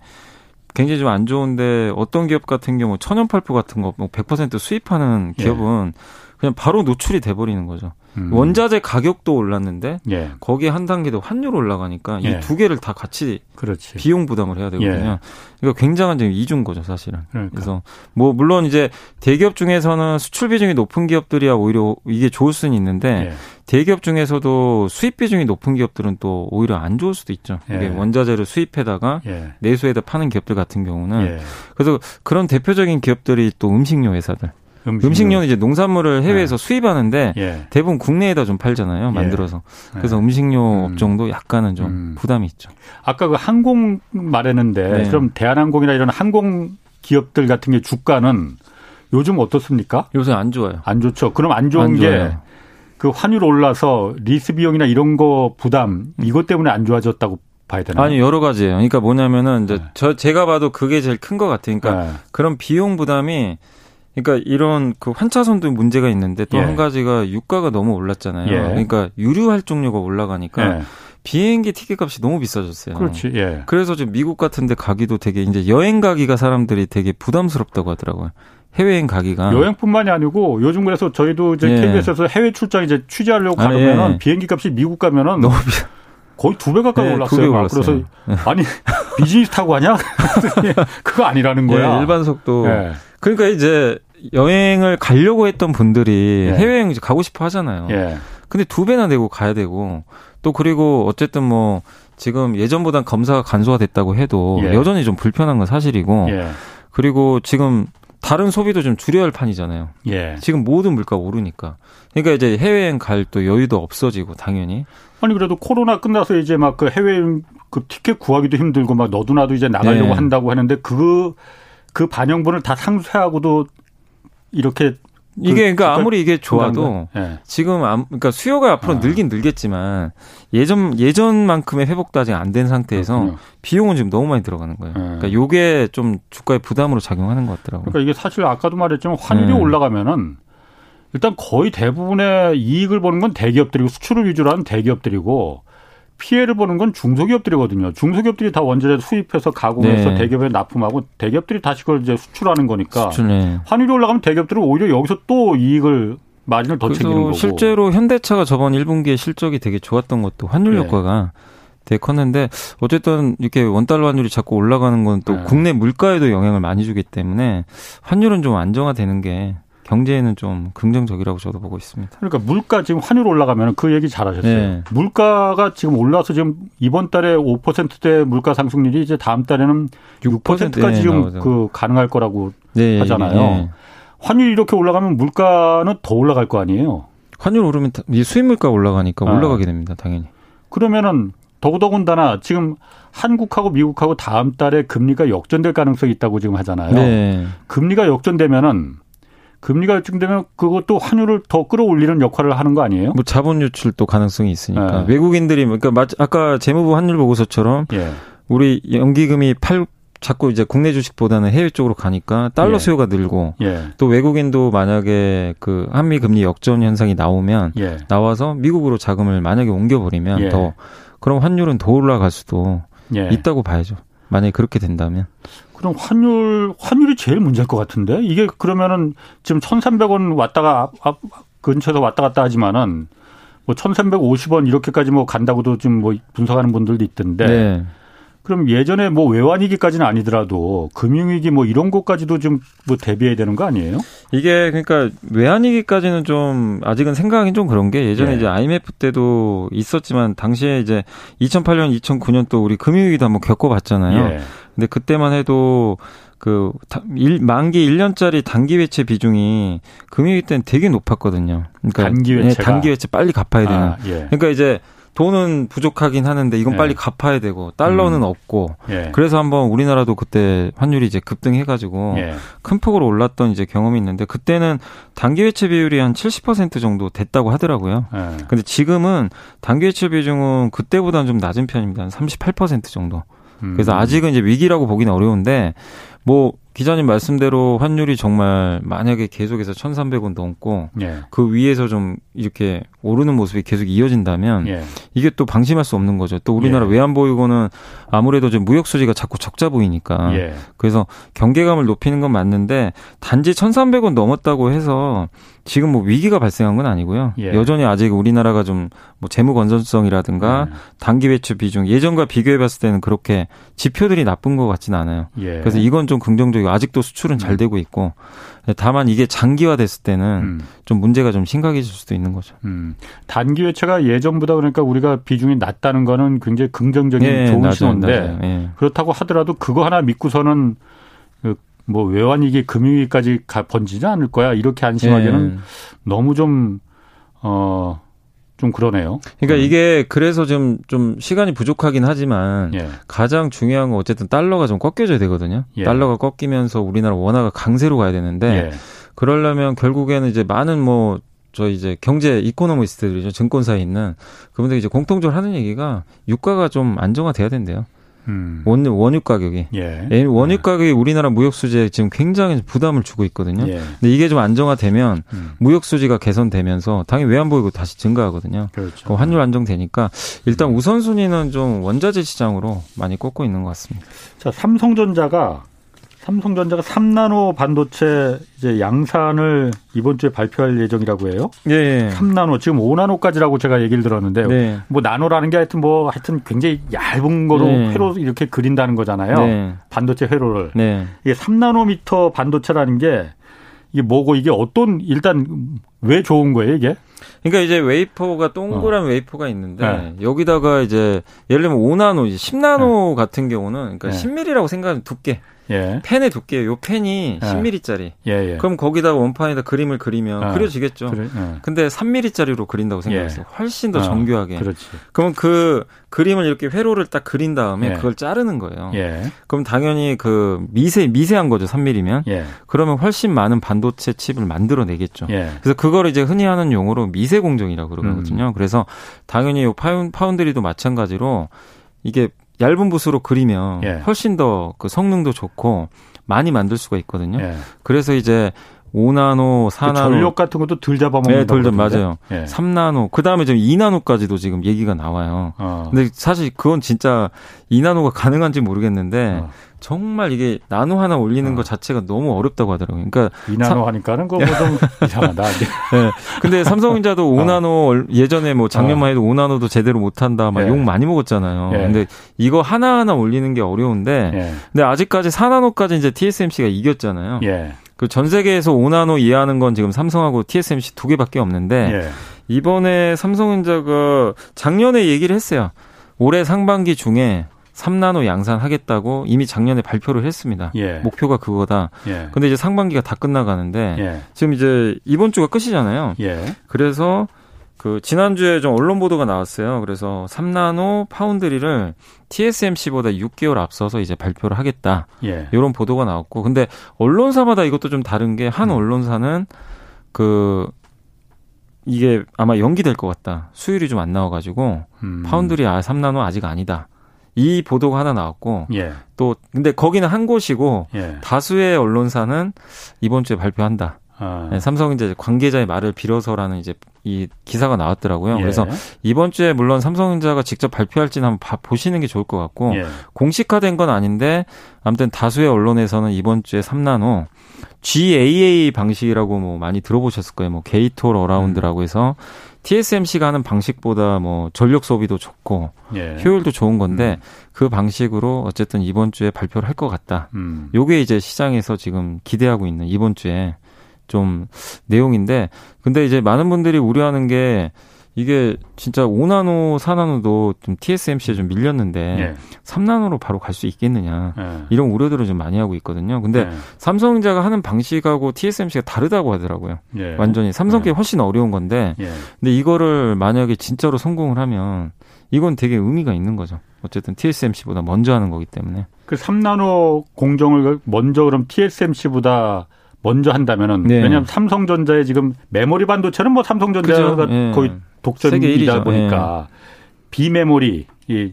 굉장히 좀 안 좋은데 어떤 기업 같은 경우 천연 펄프 같은 거100%뭐 수입하는 기업은 예. 그냥 바로 노출이 돼 버리는 거죠. 음. 원자재 가격도 올랐는데 예. 거기에 한 단계 더 환율 올라가니까 예. 이두 개를 다 같이 그렇지. 비용 부담을 해야 되거든요. 예. 이거 굉장한 좀 이중 거죠, 사실은. 그러니까. 그래서 뭐 물론 이제 대기업 중에서는 수출 비중이 높은 기업들이야 오히려 이게 좋을 수는 있는데 예. 대기업 중에서도 수입 비중이 높은 기업들은 또 오히려 안 좋을 수도 있죠. 이게 예. 원자재를 수입해다가 예. 내수에다 파는 기업들 같은 경우는 그래서 그런 대표적인 기업들이 또 음식료 회사들 음식료. 는 이제 농산물을 해외에서 네. 수입하는데 예. 대부분 국내에다 좀 팔잖아요. 예. 만들어서. 예. 그래서 음식료 음. 업종도 약간은 좀 음. 부담이 있죠. 아까 그 항공 말했는데 네. 그럼 대한항공이나 이런 항공 기업들 같은 게 주가는 요즘 어떻습니까? 요새 안 좋아요. 안 좋죠. 그럼 안 좋은 게 그 환율 올라서 리스 비용이나 이런 거 부담 이것 때문에 안 좋아졌다고 봐야 되나요? 아니 여러 가지예요. 그러니까 뭐냐면은 이제 네. 저 제가 봐도 그게 제일 큰 것 같아요. 그러니까 네. 그런 비용 부담이 그러니까 이런 그 환차손도 문제가 있는데 또한 예. 가지가 유가가 너무 올랐잖아요. 예. 그러니까 유류 할증료가 올라가니까 예. 비행기 티켓 값이 너무 비싸졌어요. 그렇지. 예. 그래서 지금 미국 같은데 가기도 되게 이제 여행 가기가 사람들이 되게 부담스럽다고 하더라고요. 해외여행 가기가 여행뿐만이 아니고 요즘 그래서 저희도 이제 예. KBS에서 해외 출장 이제 취재하려고 아, 가면은 예. 비행기 값이 미국 가면은 너무 비싸. 거의 두 배 가까이 네, 올랐어요. 올랐어요. 그래서 네. 아니 *laughs* 비즈니스 타고 가냐? *laughs* 그거 아니라는 거야. 네, 일반 속도. 네. 그러니까 이제 여행을 가려고 했던 분들이 네. 해외여행 가고 싶어 하잖아요. 예. 근데 두 배나 내고 가야 되고 또 그리고 어쨌든 뭐 지금 예전보단 검사가 간소화 됐다고 해도 예. 여전히 좀 불편한 건 사실이고 예. 그리고 지금 다른 소비도 좀 줄여야 할 판이잖아요. 예. 지금 모든 물가 오르니까. 그러니까 이제 해외여행 갈 또 여유도 없어지고 당연히. 아니 그래도 코로나 끝나서 이제 막 그 해외여행 그 티켓 구하기도 힘들고 막 너도 나도 이제 나가려고 네. 한다고 하는데 그, 그 반영분을 다 상쇄하고도 이렇게 이게 그 그러니까 아무리 이게 좋아도 네. 지금 그러니까 수요가 앞으로 아. 늘긴 늘겠지만 예전 예전만큼의 회복도 아직 안 된 상태에서 그렇군요. 비용은 지금 너무 많이 들어가는 거예요. 네. 그러니까 요게 좀 주가의 부담으로 작용하는 것 같더라고요. 그러니까 이게 사실 아까도 말했지만 환율이 네. 올라가면은 일단 거의 대부분의 이익을 보는 건 대기업들이고 수출을 위주로 하는 대기업들이고 피해를 보는 건 중소기업들이거든요. 중소기업들이 다 원자재 수입해서 가공해서 네. 대기업에 납품하고 대기업들이 다시 그걸 이제 수출하는 거니까 수출, 네. 환율이 올라가면 대기업들은 오히려 여기서 또 이익을 마진을 더 챙기는 거고. 실제로 현대차가 저번 1분기에 실적이 되게 좋았던 것도 환율 네. 효과가 되게 컸는데 어쨌든 이렇게 원달러 환율이 자꾸 올라가는 건또 네. 국내 물가에도 영향을 많이 주기 때문에 환율은 좀 안정화되는 게 경제에는 좀 긍정적이라고 저도 보고 있습니다. 그러니까 물가 지금 환율 올라가면 그 얘기 잘 하셨어요. 네. 물가가 지금 올라서 지금 이번 달에 5%대 물가 상승률이 이제 다음 달에는 6%까지 네, 지금 나오죠. 그 가능할 거라고 네, 하잖아요. 네. 환율이 이렇게 올라가면 물가는 더 올라갈 거 아니에요. 환율 오르면 수입 물가 올라가니까 아. 올라가게 됩니다, 당연히. 그러면은 더더군다나 지금 한국하고 미국하고 다음 달에 금리가 역전될 가능성이 있다고 지금 하잖아요. 네. 금리가 역전되면은 금리가 역전되면 그것도 환율을 더 끌어올리는 역할을 하는 거 아니에요? 뭐 자본 유출도 가능성이 있으니까 네. 외국인들이 뭐 그러니까 아까 재무부 환율 보고서처럼 예. 우리 연기금이 팔 자꾸 이제 국내 주식보다는 해외 쪽으로 가니까 달러 예. 수요가 늘고 예. 또 외국인도 만약에 그 한미 금리 역전 현상이 나오면 예. 나와서 미국으로 자금을 만약에 옮겨버리면 예. 더 그럼 환율은 더 올라갈 수도 예. 있다고 봐야죠. 만약에 그렇게 된다면. 그럼 환율 환율이 제일 문제일 것 같은데 이게 그러면은 지금 1,300원 왔다가 앞, 근처에서 왔다 갔다 하지만은 뭐 1,350원 이렇게까지 뭐 간다고도 좀뭐 분석하는 분들도 있던데. 네. 그럼 예전에 뭐 외환위기까지는 아니더라도 금융위기 뭐 이런 것까지도 좀 뭐 대비해야 되는 거 아니에요? 이게 그러니까 외환위기까지는 좀 아직은 생각하기 좀 그런 게 예전에 네. 이제 IMF 때도 있었지만 당시에 이제 2008년, 2009년 또 우리 금융위기도 한번 겪어봤잖아요. 네. 근데 그때만 해도 그 만기 1년짜리 단기 외채 비중이 금융위기 때는 되게 높았거든요. 그러니까 단기 외채 네, 단기 외채 빨리 갚아야 되는. 아, 예. 그러니까 이제 돈은 부족하긴 하는데 이건 예. 빨리 갚아야 되고 달러는 음. 없고 예. 그래서 한번 우리나라도 그때 환율이 이제 급등해가지고 예. 큰 폭으로 올랐던 이제 경험이 있는데 그때는 단기 회체 비율이 한 70% 정도 됐다고 하더라고요. 예. 근데 지금은 단기 회체 비중은 그때보다는 좀 낮은 편입니다. 한 38% 정도. 음. 그래서 아직은 이제 위기라고 보기는 어려운데 뭐 기자님 말씀대로 환율이 정말 만약에 계속해서 1,300원 넘고 예. 그 위에서 좀 이렇게 오르는 모습이 계속 이어진다면 예. 이게 또 방심할 수 없는 거죠. 또 우리나라 예. 외환 보유고는 아무래도 좀 무역 수지가 자꾸 적자 보이니까 예. 그래서 경계감을 높이는 건 맞는데 단지 1,300원 넘었다고 해서 지금 뭐 위기가 발생한 건 아니고요. 예. 여전히 아직 우리나라가 좀 뭐 재무 건전성이라든가 음. 단기 배출 비중 예전과 비교해 봤을 때는 그렇게 지표들이 나쁜 것 같지는 않아요. 예. 그래서 이건 좀 긍정적이고 아직도 수출은 잘 음. 되고 있고 다만 이게 장기화 됐을 때는 음. 좀 문제가 좀 심각해질 수도 있는 거죠. 음. 단기 회차가 예전보다 그러니까 우리가 비중이 낮다는 거는 굉장히 긍정적인 예, 좋은 낮아요, 신호인데 낮아요. 예. 그렇다고 하더라도 그거 하나 믿고서는 그 뭐 외환위기 금융위기까지 가 번지지 않을 거야 이렇게 안심하기는 예. 너무 좀 어. 좀 그러네요. 그러니까 음. 이게 그래서 좀, 좀 시간이 부족하긴 하지만 예. 가장 중요한 건 어쨌든 달러가 좀 꺾여줘야 되거든요. 예. 달러가 꺾이면서 우리나라 원화가 강세로 가야 되는데 예. 그러려면 결국에는 이제 많은 뭐 저 이제 경제 economist들이죠 증권사에 있는 그분들이 이제 공통적으로 하는 얘기가 유가가 좀 안정화돼야 된대요. 음. 원, 원유 가격이. 예. 원유 네. 가격이 우리나라 무역 수지에 지금 굉장히 부담을 주고 있거든요. 예. 근데 이게 좀 안정화되면 음. 무역 수지가 개선되면서 당연히 외환 보유고 다시 증가하거든요. 그렇죠. 환율 안정되니까 일단 음. 우선순위는 좀 원자재 시장으로 많이 꼽고 있는 것 같습니다. 자, 삼성전자가 삼성전자가 3나노 반도체 이제 양산을 이번 주에 발표할 예정이라고 해요. 예. 3나노 예. 지금 5나노까지라고 제가 얘기를 들었는데 네. 뭐 나노라는 게 하여튼 뭐 하여튼 굉장히 얇은 거로 네. 회로 이렇게 그린다는 거잖아요. 네. 반도체 회로를. 네. 이게 3나노미터 반도체라는 게 이게 뭐고 이게 어떤 일단 왜 좋은 거예요, 이게? 그러니까 이제 웨이퍼가 동그란 어. 웨이퍼가 있는데 네. 여기다가 이제 예를 들면 5나노, 10나노 같은 경우는 그러니까 10mm라고 생각하면 두께. 예. 펜의 두께, 요 펜이 예. 10mm짜리. 예, 예. 그럼 거기다가 원판에다 그림을 그리면 아, 그려지겠죠. 그래, 예. 근데 3mm짜리로 그린다고 생각했어요. 예. 훨씬 더 아, 정교하게. 어, 그렇지. 그러면 그 그림을 이렇게 회로를 딱 그린 다음에 예. 그걸 자르는 거예요. 그럼 당연히 그 미세 미세한 거죠. 3mm면. 그러면 훨씬 많은 반도체 칩을 만들어 내겠죠. 그래서 그거를 이제 흔히 하는 용어로 미세 공정이라고 그러거든요. 음. 그래서 당연히 요 파운, 파운드리도 마찬가지로 이게 얇은 붓으로 그리면 예. 훨씬 더 그 성능도 좋고 많이 만들 수가 있거든요. 예. 그래서 이제 5나노, 4나노. 그 전력 같은 것도 덜 잡아먹는 네, 덜, 맞아요. 예. 3나노. 그 다음에 지금 2나노까지도 지금 얘기가 나와요. 어. 근데 사실 그건 진짜 2나노가 가능한지 모르겠는데, 어. 정말 이게 나노 하나 올리는 어. 것 자체가 너무 어렵다고 하더라고요. 그러니까 2나노 하니까는 그거 좀 *laughs* 이상하다. 네. 근데 삼성전자도 5나노 어. 예전에 뭐 작년만 어. 해도 5나노도 제대로 못 한다 막욕 예. 많이 먹었잖아요. 예. 근데 이거 하나하나 올리는 게 어려운데 예. 근데 아직까지 4나노까지 이제 TSMC가 이겼잖아요. 예. 그전 세계에서 5나노 이해하는 건 지금 삼성하고 TSMC 두 개밖에 없는데 예. 이번에 삼성전자가 작년에 얘기를 했어요. 올해 상반기 중에 3나노 양산하겠다고 이미 작년에 발표를 했습니다. 예. 목표가 그거다. 예. 근데 이제 상반기가 다 끝나가는데 예. 지금 이제 이번 주가 끝이잖아요. 예. 그래서 그 지난주에 좀 언론 보도가 나왔어요. 그래서 3나노 파운드리를 TSMC보다 6개월 앞서서 이제 발표를 하겠다. 예. 이런 보도가 나왔고 근데 언론사마다 이것도 좀 다른 게 한 언론사는 그 이게 아마 연기될 것 같다. 수율이 좀 안 나와가지고 음. 파운드리 아 3나노 아직 아니다. 이 보도가 하나 나왔고 예. 또 근데 거기는 한 곳이고 예. 다수의 언론사는 이번 주에 발표한다. 아. 네, 삼성 이제 관계자의 말을 빌어서라는 이제 이 기사가 나왔더라고요. 예. 그래서 이번 주에 물론 삼성전자가 직접 발표할지는 한번 봐, 보시는 게 좋을 것 같고 예. 공식화된 건 아닌데 아무튼 다수의 언론에서는 이번 주에 3나노 GAA 방식이라고 뭐 많이 들어보셨을 거예요. 뭐 gate all around라고 해서 TSMC가 하는 방식보다 뭐 전력 소비도 좋고 예. 효율도 좋은 건데 음. 그 방식으로 어쨌든 이번 주에 발표를 할 것 같다. 음. 요게 이제 시장에서 지금 기대하고 있는 이번 주에 좀 내용인데 근데 이제 많은 분들이 우려하는 게 이게 진짜 5나노, 4나노도 좀 TSMC에 좀 밀렸는데 예. 3나노로 바로 갈 수 있겠느냐 예. 이런 우려들을 좀 많이 하고 있거든요. 근데 예. 삼성전자가 하는 방식하고 TSMC가 다르다고 하더라고요. 예. 완전히 삼성께 예. 훨씬 어려운 건데 예. 근데 이거를 만약에 진짜로 성공을 하면 이건 되게 의미가 있는 거죠. 어쨌든 TSMC보다 먼저 하는 거기 때문에. 그 3나노 공정을 먼저 그럼 TSMC보다 먼저 한다면은 네. 왜냐하면 삼성전자의 지금 메모리 반도체는 뭐 삼성전자가 네. 거의 독점이다 보니까 네. 비메모리 이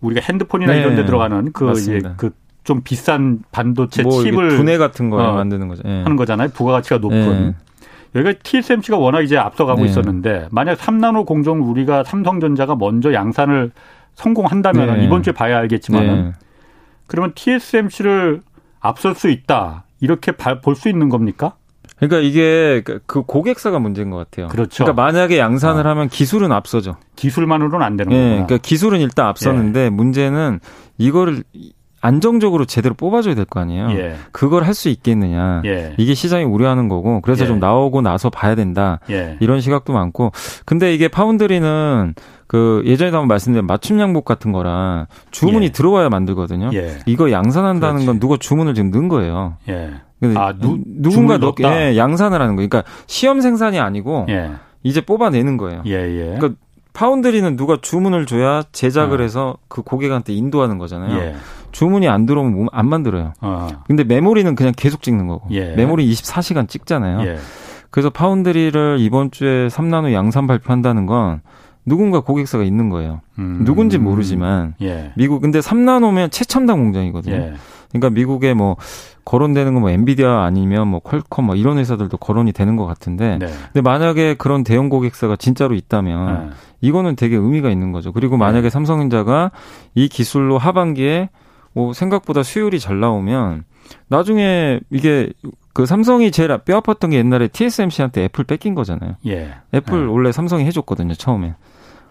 우리가 핸드폰이나 네. 이런 데 들어가는 그 이제 그 좀 비싼 반도체 뭐 칩을 분해 같은 거 어, 만드는 거죠. 네. 하는 거잖아요. 부가가치가 높은. 네. 여기가 TSMC가 워낙 이제 앞서가고 네. 있었는데 만약 3나노 공정 우리가 삼성전자가 먼저 양산을 성공한다면 은 이번 주에 봐야 알겠지만은 그러면 TSMC를 앞설 수 있다. 이렇게 볼 수 있는 겁니까? 그러니까 이게 그, 그 고객사가 문제인 것 같아요. 그렇죠. 그러니까 만약에 양산을 아. 하면 기술은 앞서죠. 기술만으로는 안 되는 거예요. 그러니까 기술은 일단 앞서는데 예. 문제는 이거를 안정적으로 제대로 뽑아줘야 될 거 아니에요. 예. 그걸 할 수 있겠느냐. 예. 이게 시장이 우려하는 거고 그래서 예. 좀 나오고 나서 봐야 된다. 예. 이런 시각도 많고. 근데 이게 파운드리는 그 예전에도 한번 말씀드린 맞춤 양복 같은 거랑 주문이 예. 들어와야 만들거든요. 예. 이거 양산한다는 그렇지. 건 누가 주문을 지금 넣은 거예요. 예. 아, 누, 누군가 넣, 예, 양산을 하는 거. 그러니까 시험 생산이 아니고 예. 이제 뽑아내는 거예요. 예, 예. 그러니까 파운드리는 누가 주문을 줘야 제작을 어. 해서 그 고객한테 인도하는 거잖아요. 예. 주문이 안 들어오면 뭐안 만들어요. 어. 근데 메모리는 그냥 계속 찍는 거고. 예. 메모리 24시간 찍잖아요. 예. 그래서 파운드리를 이번 주에 3나노 양산 발표한다는 건 누군가 고객사가 있는 거예요. 음. 누군지 모르지만 예. 미국 근데 3나노면 최첨단 공장이거든요. 예. 그러니까 미국에 뭐 거론되는 건 뭐 엔비디아 아니면 뭐 퀄컴 뭐 이런 회사들도 거론이 되는 것 같은데 네. 근데 만약에 그런 대형 고객사가 진짜로 있다면 네. 이거는 되게 의미가 있는 거죠. 그리고 만약에 네. 삼성전자가 이 기술로 하반기에 뭐 생각보다 수율이 잘 나오면 나중에 이게 그 삼성이 제일 뼈 아팠던 게 옛날에 TSMC한테 애플 뺏긴 거잖아요. 예. 애플 네. 원래 삼성이 해줬거든요 처음에.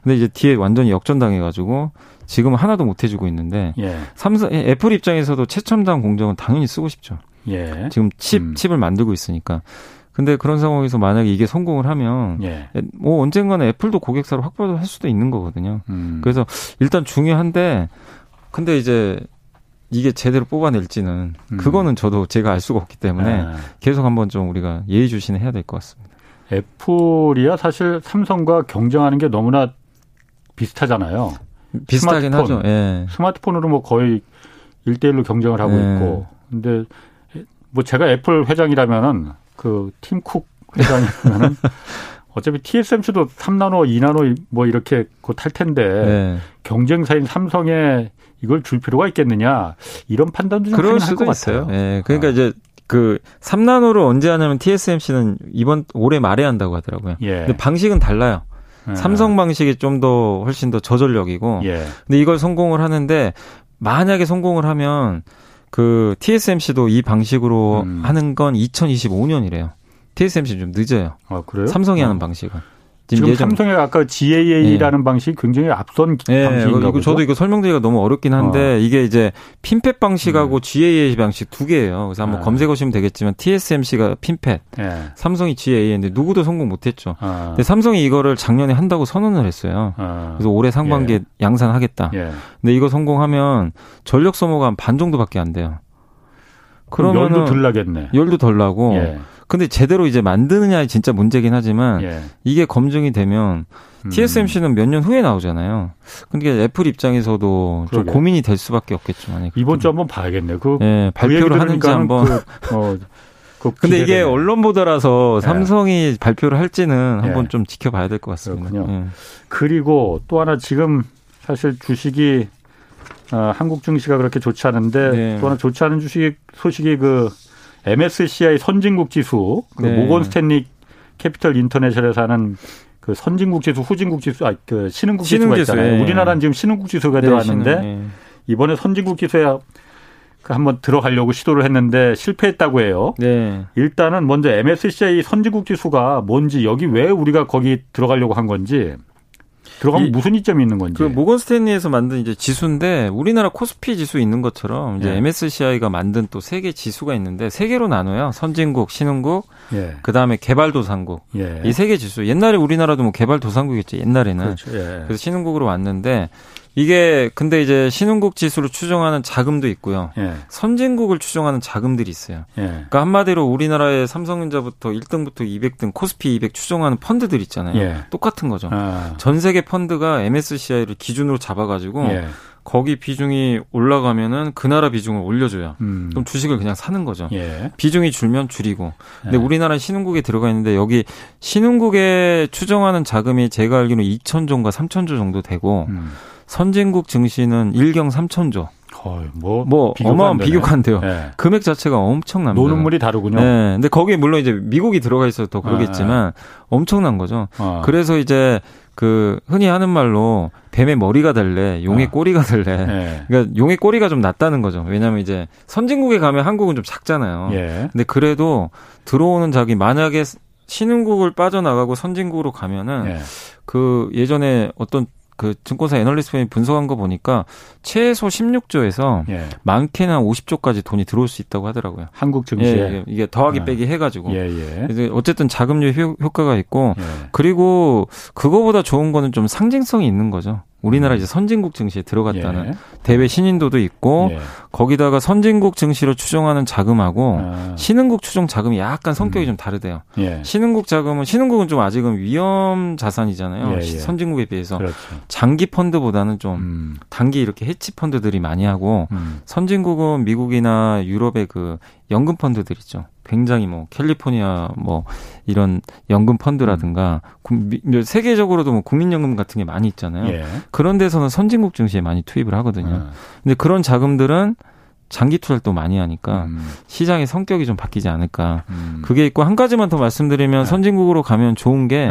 근데 이제 뒤에 완전히 역전당해가지고 지금은 하나도 못 해주고 있는데 예. 삼성 애플 입장에서도 최첨단 공정은 당연히 쓰고 싶죠. 예. 지금 칩 음. 칩을 만들고 있으니까. 근데 그런 상황에서 만약에 이게 성공을 하면 예. 뭐 언젠가는 애플도 고객사로 확보할 수도 있는 거거든요. 음. 그래서 일단 중요한데 근데 이제 이게 제대로 뽑아낼지는 음. 그거는 저도 제가 알 수가 없기 때문에 아. 계속 한번 좀 우리가 예의주시는 해야 될 것 같습니다. 애플이야 사실 삼성과 경쟁하는 게 너무나 비슷하잖아요. 비슷하긴 스마트폰. 하죠. 예. 스마트폰으로 뭐 거의 일대일로 경쟁을 하고 예. 있고. 근데 뭐 제가 애플 회장이라면은 그 팀쿡 회장이라면은 *laughs* 어차피 TSMC도 3나노, 2나노 뭐 이렇게 곧할 텐데 예. 경쟁사인 삼성에 이걸 줄 필요가 있겠느냐 이런 판단도 좀 그럴 수도 있어요. 예. 그러니까 아. 이제 그 3나노를 언제 하냐면 TSMC는 이번 올해 말에 한다고 하더라고요. 예. 근데 방식은 달라요. 예. 삼성 방식이 좀 더 훨씬 더 저전력이고. 예. 근데 이걸 성공을 하는데 만약에 성공을 하면 그 TSMC도 이 방식으로 음. 하는 건 2025년이래요. TSMC 좀 늦어요. 아, 그래요? 삼성이 어. 하는 방식은. 지금, 지금 삼성의 아까 GAA라는 네. 방식이 굉장히 앞선 네. 방식인가 이거 저도 이거 설명드리기가 너무 어렵긴 한데 어. 이게 이제 핀팻 방식하고 음. GAA 방식 두 개예요. 그래서 한번 네. 검색하시면 되겠지만 TSMC가 핀팻, 네. 삼성이 GAA인데 누구도 성공 못했죠. 어. 근데 삼성이 이거를 작년에 한다고 선언을 했어요. 어. 그래서 올해 상반기에 예. 양산하겠다. 예. 근데 이거 성공하면 전력 소모가 한 반 정도밖에 안 돼요. 그러면 열도 덜 나겠네. 열도 덜 나고. 예. 근데 제대로 이제 만드느냐이 진짜 문제긴 하지만 예. 이게 검증이 되면 음. TSMC는 몇 년 후에 나오잖아요. 근데 애플 입장에서도 좀 고민이 될 수밖에 없겠죠. 만약 이번 주 한번 봐야겠네. 그 예, 발표를 하는지 한번. 그, 어, 그 *laughs* 근데 이게 언론 보도라서 예. 삼성이 발표를 할지는 한번 예. 좀 지켜봐야 될 것 같습니다. 예. 그리고 또 하나 지금 사실 주식이 어, 한국 증시가 그렇게 좋지 않은데 네. 또 하나 좋지 않은 주식 소식이 그 MSCI 선진국 지수, 그 네. 모건 스탠리 캐피털 인터내셔널에서 하는 그 선진국 지수, 후진국 지수, 아, 그 신흥국 지수가 있잖아요. 예. 우리나라는 지금 신흥국 지수가 네, 들어왔는데 신흥, 예. 이번에 선진국 지수에 그 한번 들어가려고 시도를 했는데 실패했다고 해요. 네. 일단은 먼저 MSCI 선진국 지수가 뭔지 여기 왜 우리가 거기 들어가려고 한 건지 들어가면 이, 무슨 이점이 있는 건지. 그 모건 스탠리에서 만든 이제 지수인데 우리나라 코스피 지수 있는 것처럼 이제 예. MSCI가 만든 또 세계 지수가 있는데 세 개로 나눠요. 선진국, 신흥국, 예. 그다음에 개발도상국. 예. 이세 개 지수. 옛날에 우리나라도 뭐 개발도상국이었지. 옛날에는. 그렇죠. 예. 그래서 신흥국으로 왔는데 이게 근데 이제 신흥국 지수를 추정하는 자금도 있고요. 예. 선진국을 추정하는 자금들이 있어요. 예. 그러니까 한마디로 우리나라의 삼성전자부터 1등부터 200등 코스피 200 추정하는 펀드들 있잖아요. 예. 똑같은 거죠. 아. 전 세계 펀드가 MSCI를 기준으로 잡아가지고 예. 거기 비중이 올라가면은 그 나라 비중을 올려줘요. 음. 그럼 주식을 그냥 사는 거죠. 예. 비중이 줄면 줄이고. 근데 예. 우리나라는 신흥국에 들어가 있는데 여기 신흥국에 추정하는 자금이 제가 알기로는 2천조인가 3천조 정도 되고 음. 선진국 증시는 1경 3천조. 거의 뭐, 뭐 어마어마한 돼요. 네. 금액 자체가 엄청납니다. 노는 물이 다르군요. 네. 근데 거기에 물론 이제 미국이 들어가 있어서 더 그러겠지만 네. 엄청난 거죠. 어. 그래서 이제 그 흔히 하는 말로 뱀의 머리가 달래, 용의 어. 꼬리가 달래. 네. 그러니까 용의 꼬리가 좀 낫다는 거죠. 왜냐하면 이제 선진국에 가면 한국은 좀 작잖아요. 예. 근데 그래도 들어오는 자기 만약에 신흥국을 빠져나가고 선진국으로 가면은 예. 그 예전에 어떤 그 증권사 애널리스트분이 분석한 거 보니까 최소 16조에서 예. 많게는 50조까지 돈이 들어올 수 있다고 하더라고요. 한국 증시에 예, 이게 더하기 예. 빼기 해가지고 예, 예. 어쨌든 자금률 효과가 있고 예. 그리고 그거보다 좋은 거는 좀 상징성이 있는 거죠. 우리나라 음. 이제 선진국 증시에 들어갔다는 예. 대외 신인도도 있고 예. 거기다가 선진국 증시로 추정하는 자금하고 아. 신흥국 추정 자금이 약간 성격이 음. 좀 다르대요. 예. 신흥국 자금은 신흥국은 좀 아직은 위험 자산이잖아요. 예, 예. 선진국에 비해서 그렇죠. 장기 펀드보다는 좀 음. 단기 이렇게 해치 펀드들이 많이 하고 음. 선진국은 미국이나 유럽의 그 연금 펀드들 있죠. 굉장히 뭐 캘리포니아 뭐 이런 연금 펀드라든가 음. 세계적으로도 뭐 국민연금 같은 게 많이 있잖아요. 예. 그런 데서는 선진국 증시에 많이 투입을 하거든요. 음. 근데 그런 자금들은 장기 투자를 또 많이 하니까 음. 시장의 성격이 좀 바뀌지 않을까. 음. 그게 있고 한 가지만 더 말씀드리면 네. 선진국으로 가면 좋은 게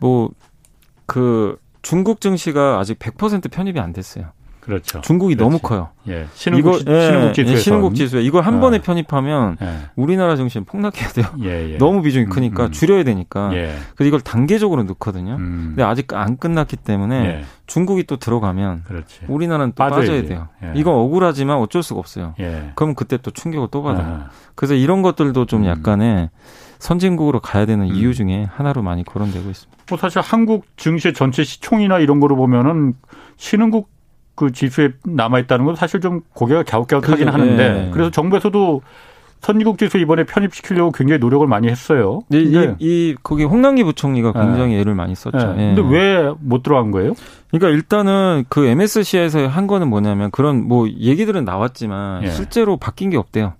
뭐그 네. 중국 증시가 아직 100% 편입이 안 됐어요. 그렇죠. 중국이 그렇지. 너무 커요. 예. 신흥국, 이거, 예, 신흥국 예, 신흥국 지수에 이걸 한 아. 번에 편입하면 예. 우리나라 증시는 폭락해야 돼요. 예, 예. *laughs* 너무 비중이 음, 크니까 음, 음. 줄여야 되니까. 예. 그래서 이걸 단계적으로 넣거든요. 음. 근데 아직 안 끝났기 때문에 예. 중국이 또 들어가면 그렇지. 우리나라는 또. 빠져야 돼요. 예. 이건 억울하지만 어쩔 수가 없어요. 그럼 그때 또 충격을 또 받아요. 아. 그래서 이런 것들도 좀 음. 약간의 선진국으로 가야 되는 음. 이유 중에 하나로 많이 거론되고 있습니다. 뭐 사실 한국 증시 전체 시총이나 이런 거로 보면은 신흥국 그 지수에 남아 있다는 건 사실 좀 고개가 갸웃갸웃하긴 하는데 네. 그래서 정부에서도 선진국 지수 이번에 편입시키려고 굉장히 노력을 많이 했어요. 네, 이, 이 거기 홍남기 부총리가 네. 굉장히 네. 애를 많이 썼죠. 네. 근데 왜 못 들어간 거예요? 그러니까 일단은 그 MSC에서 한 거는 뭐냐면 그런 뭐 얘기들은 나왔지만 예. 실제로 바뀐 게 없대요.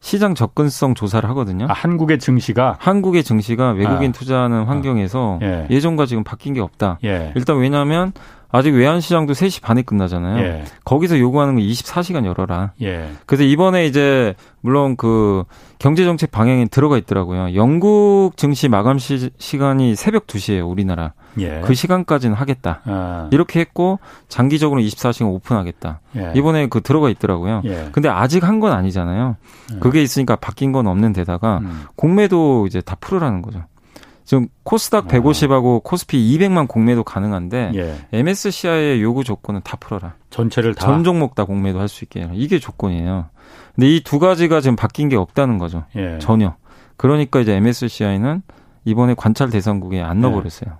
시장 접근성 조사를 하거든요. 아, 한국의 증시가 한국의 증시가 외국인 아. 투자하는 환경에서 아. 예. 전과 지금 바뀐 게 없다. 예. 일단 왜냐하면 아직 외환 시장도 3시 반에 끝나잖아요. 예. 거기서 요구하는 거 24시간 열어라. 예. 그래서 이번에 이제 물론 그 경제 정책 방향에 들어가 있더라고요. 영국 증시 마감 시, 간이 새벽 2시예요, 우리나라. 예. 그 시간까지는 하겠다. 아. 이렇게 했고 장기적으로 24시간 오픈하겠다. 예. 이번에 그 들어가 있더라고요. 예. 근데 아직 한 건 아니잖아요. 예. 그게 있으니까 바뀐 건 없는 데다가 음. 공매도 이제 다 풀으라는 거죠. 지금 코스닥 150하고 아. 코스피 200만 공매도 가능한데 예. MSCI의 요구 조건은 다 풀어라. 전체를 다. 전 종목 다 공매도 할 수 있게 해라. 이게 조건이에요. 근데 이 두 가지가 지금 바뀐 게 없다는 거죠. 예. 전혀. 그러니까 이제 MSCI는 이번에 관찰 대상국에 안 예. 넣어버렸어요.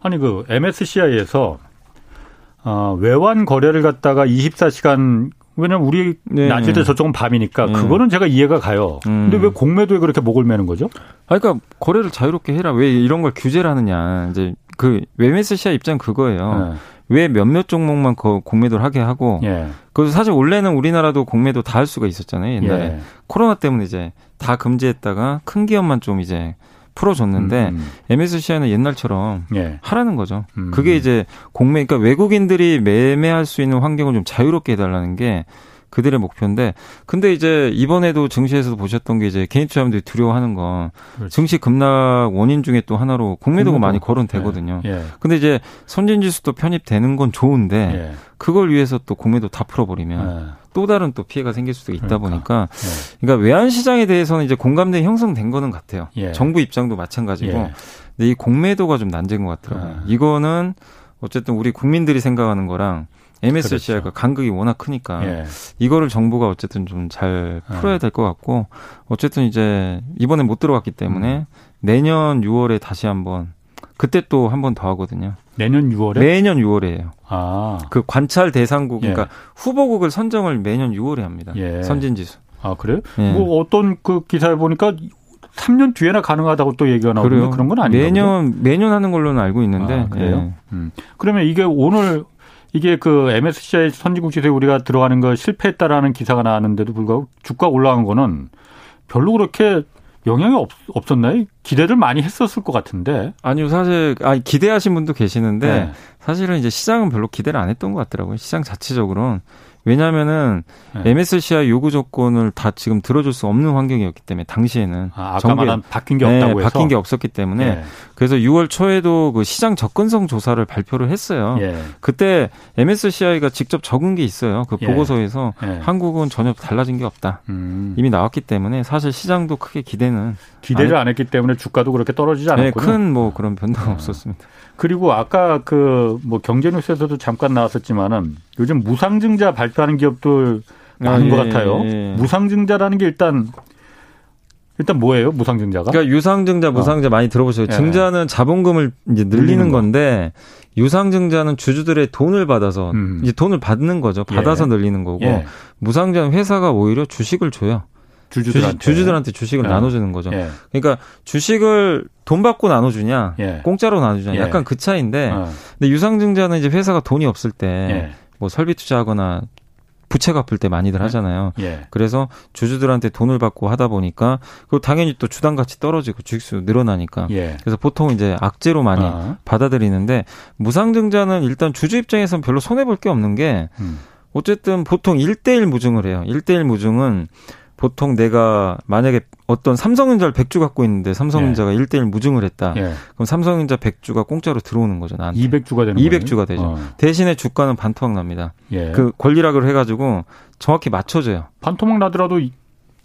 아니 그 MSCI에서 어, 외환 거래를 갖다가 24시간 왜냐면 우리 네. 낮에 저쪽은 밤이니까 네. 그거는 제가 이해가 가요. 음. 근데 왜 공매도에 그렇게 목을 매는 거죠? 아, 그러니까 거래를 자유롭게 해라. 왜 이런 걸 규제를 하느냐. 이제 그 MSCI 입장 그거예요. 네. 왜 몇몇 종목만 그 공매도를 하게 하고 예. 그 사실 원래는 우리나라도 공매도 다 할 수가 있었잖아요 옛날에 예. 코로나 때문에 이제 다 금지했다가 큰 기업만 좀 이제 풀어줬는데 음, 음. MSCI는 옛날처럼 예. 하라는 거죠. 음. 그게 이제 공매 그러니까 외국인들이 매매할 수 있는 환경을 좀 자유롭게 해달라는 게 그들의 목표인데 근데 이제 이번에도 증시에서도 보셨던 게 이제 개인 투자자들이 두려워하는 건 그렇지. 증시 급락 원인 중에 또 하나로 공매도가 많이 거론되거든요. 예. 예. 근데 이제 선진지수도 편입되는 건 좋은데 예. 그걸 위해서 또 공매도 다 풀어버리면 예. 또 다른 또 피해가 생길 수도 있다 그러니까. 보니까 예. 그러니까 외환 시장에 대해서는 이제 공감대 형성된 거는 같아요. 예. 정부 입장도 마찬가지고. 예. 근데 이 공매도가 좀 난제인 것 같더라고요. 아. 이거는 어쨌든 우리 국민들이 생각하는 거랑 MSCI가 그렇죠. 간극이 워낙 크니까 예. 이거를 정부가 어쨌든 좀 잘 풀어야 될 것 같고 어쨌든 이제 이번에 못 들어갔기 때문에 음. 내년 6월에 다시 한번 그때 또 한 번 더 하거든요. 내년 6월에? 매년 6월에요. 아. 그 관찰 대상국, 그러니까 예. 후보국을 선정을 매년 6월에 합니다. 예. 선진지수. 아, 그래요? 예. 뭐 어떤 그 기사에 보니까 3년 뒤에나 가능하다고 또 얘기가 나오는데 그런 건 아니에요. 매년, 매년 하는 걸로는 알고 있는데. 아, 그래요? 예. 음. 그러면 이게 오늘 이게 그 MSCI 선진국 지수에 우리가 들어가는 거 실패했다라는 기사가 나왔는데도 불구하고 주가 올라간 거는 별로 그렇게 영향이 없, 없었나요? 기대를 많이 했었을 것 같은데. 아니요, 사실, 아 기대하신 분도 계시는데, 네. 사실은 이제 시장은 별로 기대를 안 했던 것 같더라고요. 시장 자체적으로는. 왜냐하면은 네. MSCI 요구 조건을 다 지금 들어줄 수 없는 환경이었기 때문에 당시에는 아, 아까 바뀐 게 없다고 네, 해서 바뀐 게 없었기 때문에 네. 그래서 6월 초에도 그 시장 접근성 조사를 발표를 했어요. 예. 그때 MSCI가 직접 적은 게 있어요. 그 예. 보고서에서 예. 한국은 전혀 달라진 게 없다. 음. 이미 나왔기 때문에 사실 시장도 크게 기대는 기대를 안, 안 했기 때문에 주가도 그렇게 떨어지지 네, 않았군요. 네, 큰뭐 그런 변동 아. 없었습니다. 그리고 아까 그 뭐 경제 뉴스에서도 잠깐 나왔었지만은 요즘 무상증자 발표하는 기업들 많은 아, 예, 것 같아요. 예. 무상증자라는 게 일단 일단 뭐예요? 무상증자가? 그러니까 유상증자, 어. 무상증자 어. 많이 들어보셔요. 예. 증자는 자본금을 이제 늘리는, 건데 유상증자는 주주들의 돈을 받아서 음. 이제 돈을 받는 거죠. 받아서 예. 늘리는 거고 예. 무상증자는 회사가 오히려 주식을 줘요. 주주들한테, 주주들한테 주식을 예. 나눠주는 거죠. 예. 그러니까 주식을 돈 받고 나눠주냐, 예. 공짜로 나눠주냐, 예. 약간 그 차이인데, 어. 근데 유상증자는 이제 회사가 돈이 없을 때 뭐 예. 설비 투자하거나 부채 갚을 때 많이들 예. 하잖아요. 그래서 주주들한테 돈을 받고 하다 보니까 그 당연히 또 주당 가치 떨어지고 주식수 늘어나니까 그래서 보통 이제 악재로 많이 어. 받아들이는데 무상증자는 일단 주주 입장에서는 별로 손해 볼 게 없는 게 음. 어쨌든 보통 1대1 무증을 해요. 1대1 무증은 보통 내가 만약에 어떤 삼성전자를 100주 갖고 있는데 삼성전자가 예. 1대1 무증을 했다. 예. 그럼 삼성전자 100주가 공짜로 들어오는 거죠, 나한테. 200주가 되는 200주가 되죠. 어. 대신에 주가는 반토막 납니다. 예. 그 권리락을 해 가지고 정확히 맞춰줘요. 반토막 나더라도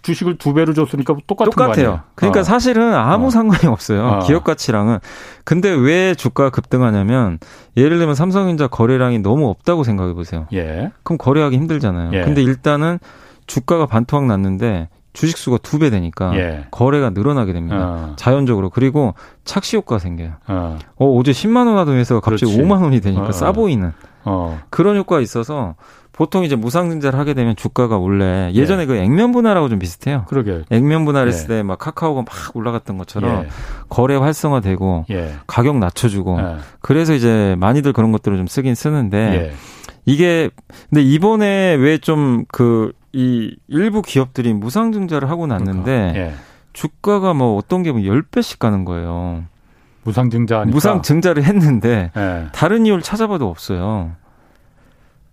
주식을 두 배로 줬으니까 똑같은 똑같아요. 그러니까 어. 사실은 아무 어. 상관이 없어요. 어. 기업 가치랑은. 근데 왜 주가가 급등하냐면 예를 들면 삼성전자 거래량이 너무 없다고 생각해 보세요. 예. 그럼 거래하기 힘들잖아요. 예. 근데 일단은 주가가 반토막 났는데 주식 수가 두 배 되니까 예. 거래가 늘어나게 됩니다. 어. 자연적으로. 그리고 착시 효과가 생겨요. 어. 어, 제 10만 원 하던 회사가 갑자기 그렇지. 5만 원이 되니까 어. 싸 보이는 어. 그런 효과가 있어서 보통 이제 무상증자를 하게 되면 주가가 원래 예전에 예. 그 액면 분할하고 좀 비슷해요. 그러게. 액면 분할했을 예. 때막 카카오가 막 올라갔던 것처럼 예. 거래 활성화되고 예. 가격 낮춰주고 예. 그래서 이제 많이들 그런 것들을 좀 쓰긴 쓰는데 이게 근데 이번에 왜 좀 그 이 일부 기업들이 무상증자를 하고 났는데 그러니까, 예. 주가가 뭐 어떤 게 10배씩 가는 거예요. 무상증자 무상증자를 했는데 예. 다른 이유를 찾아봐도 없어요.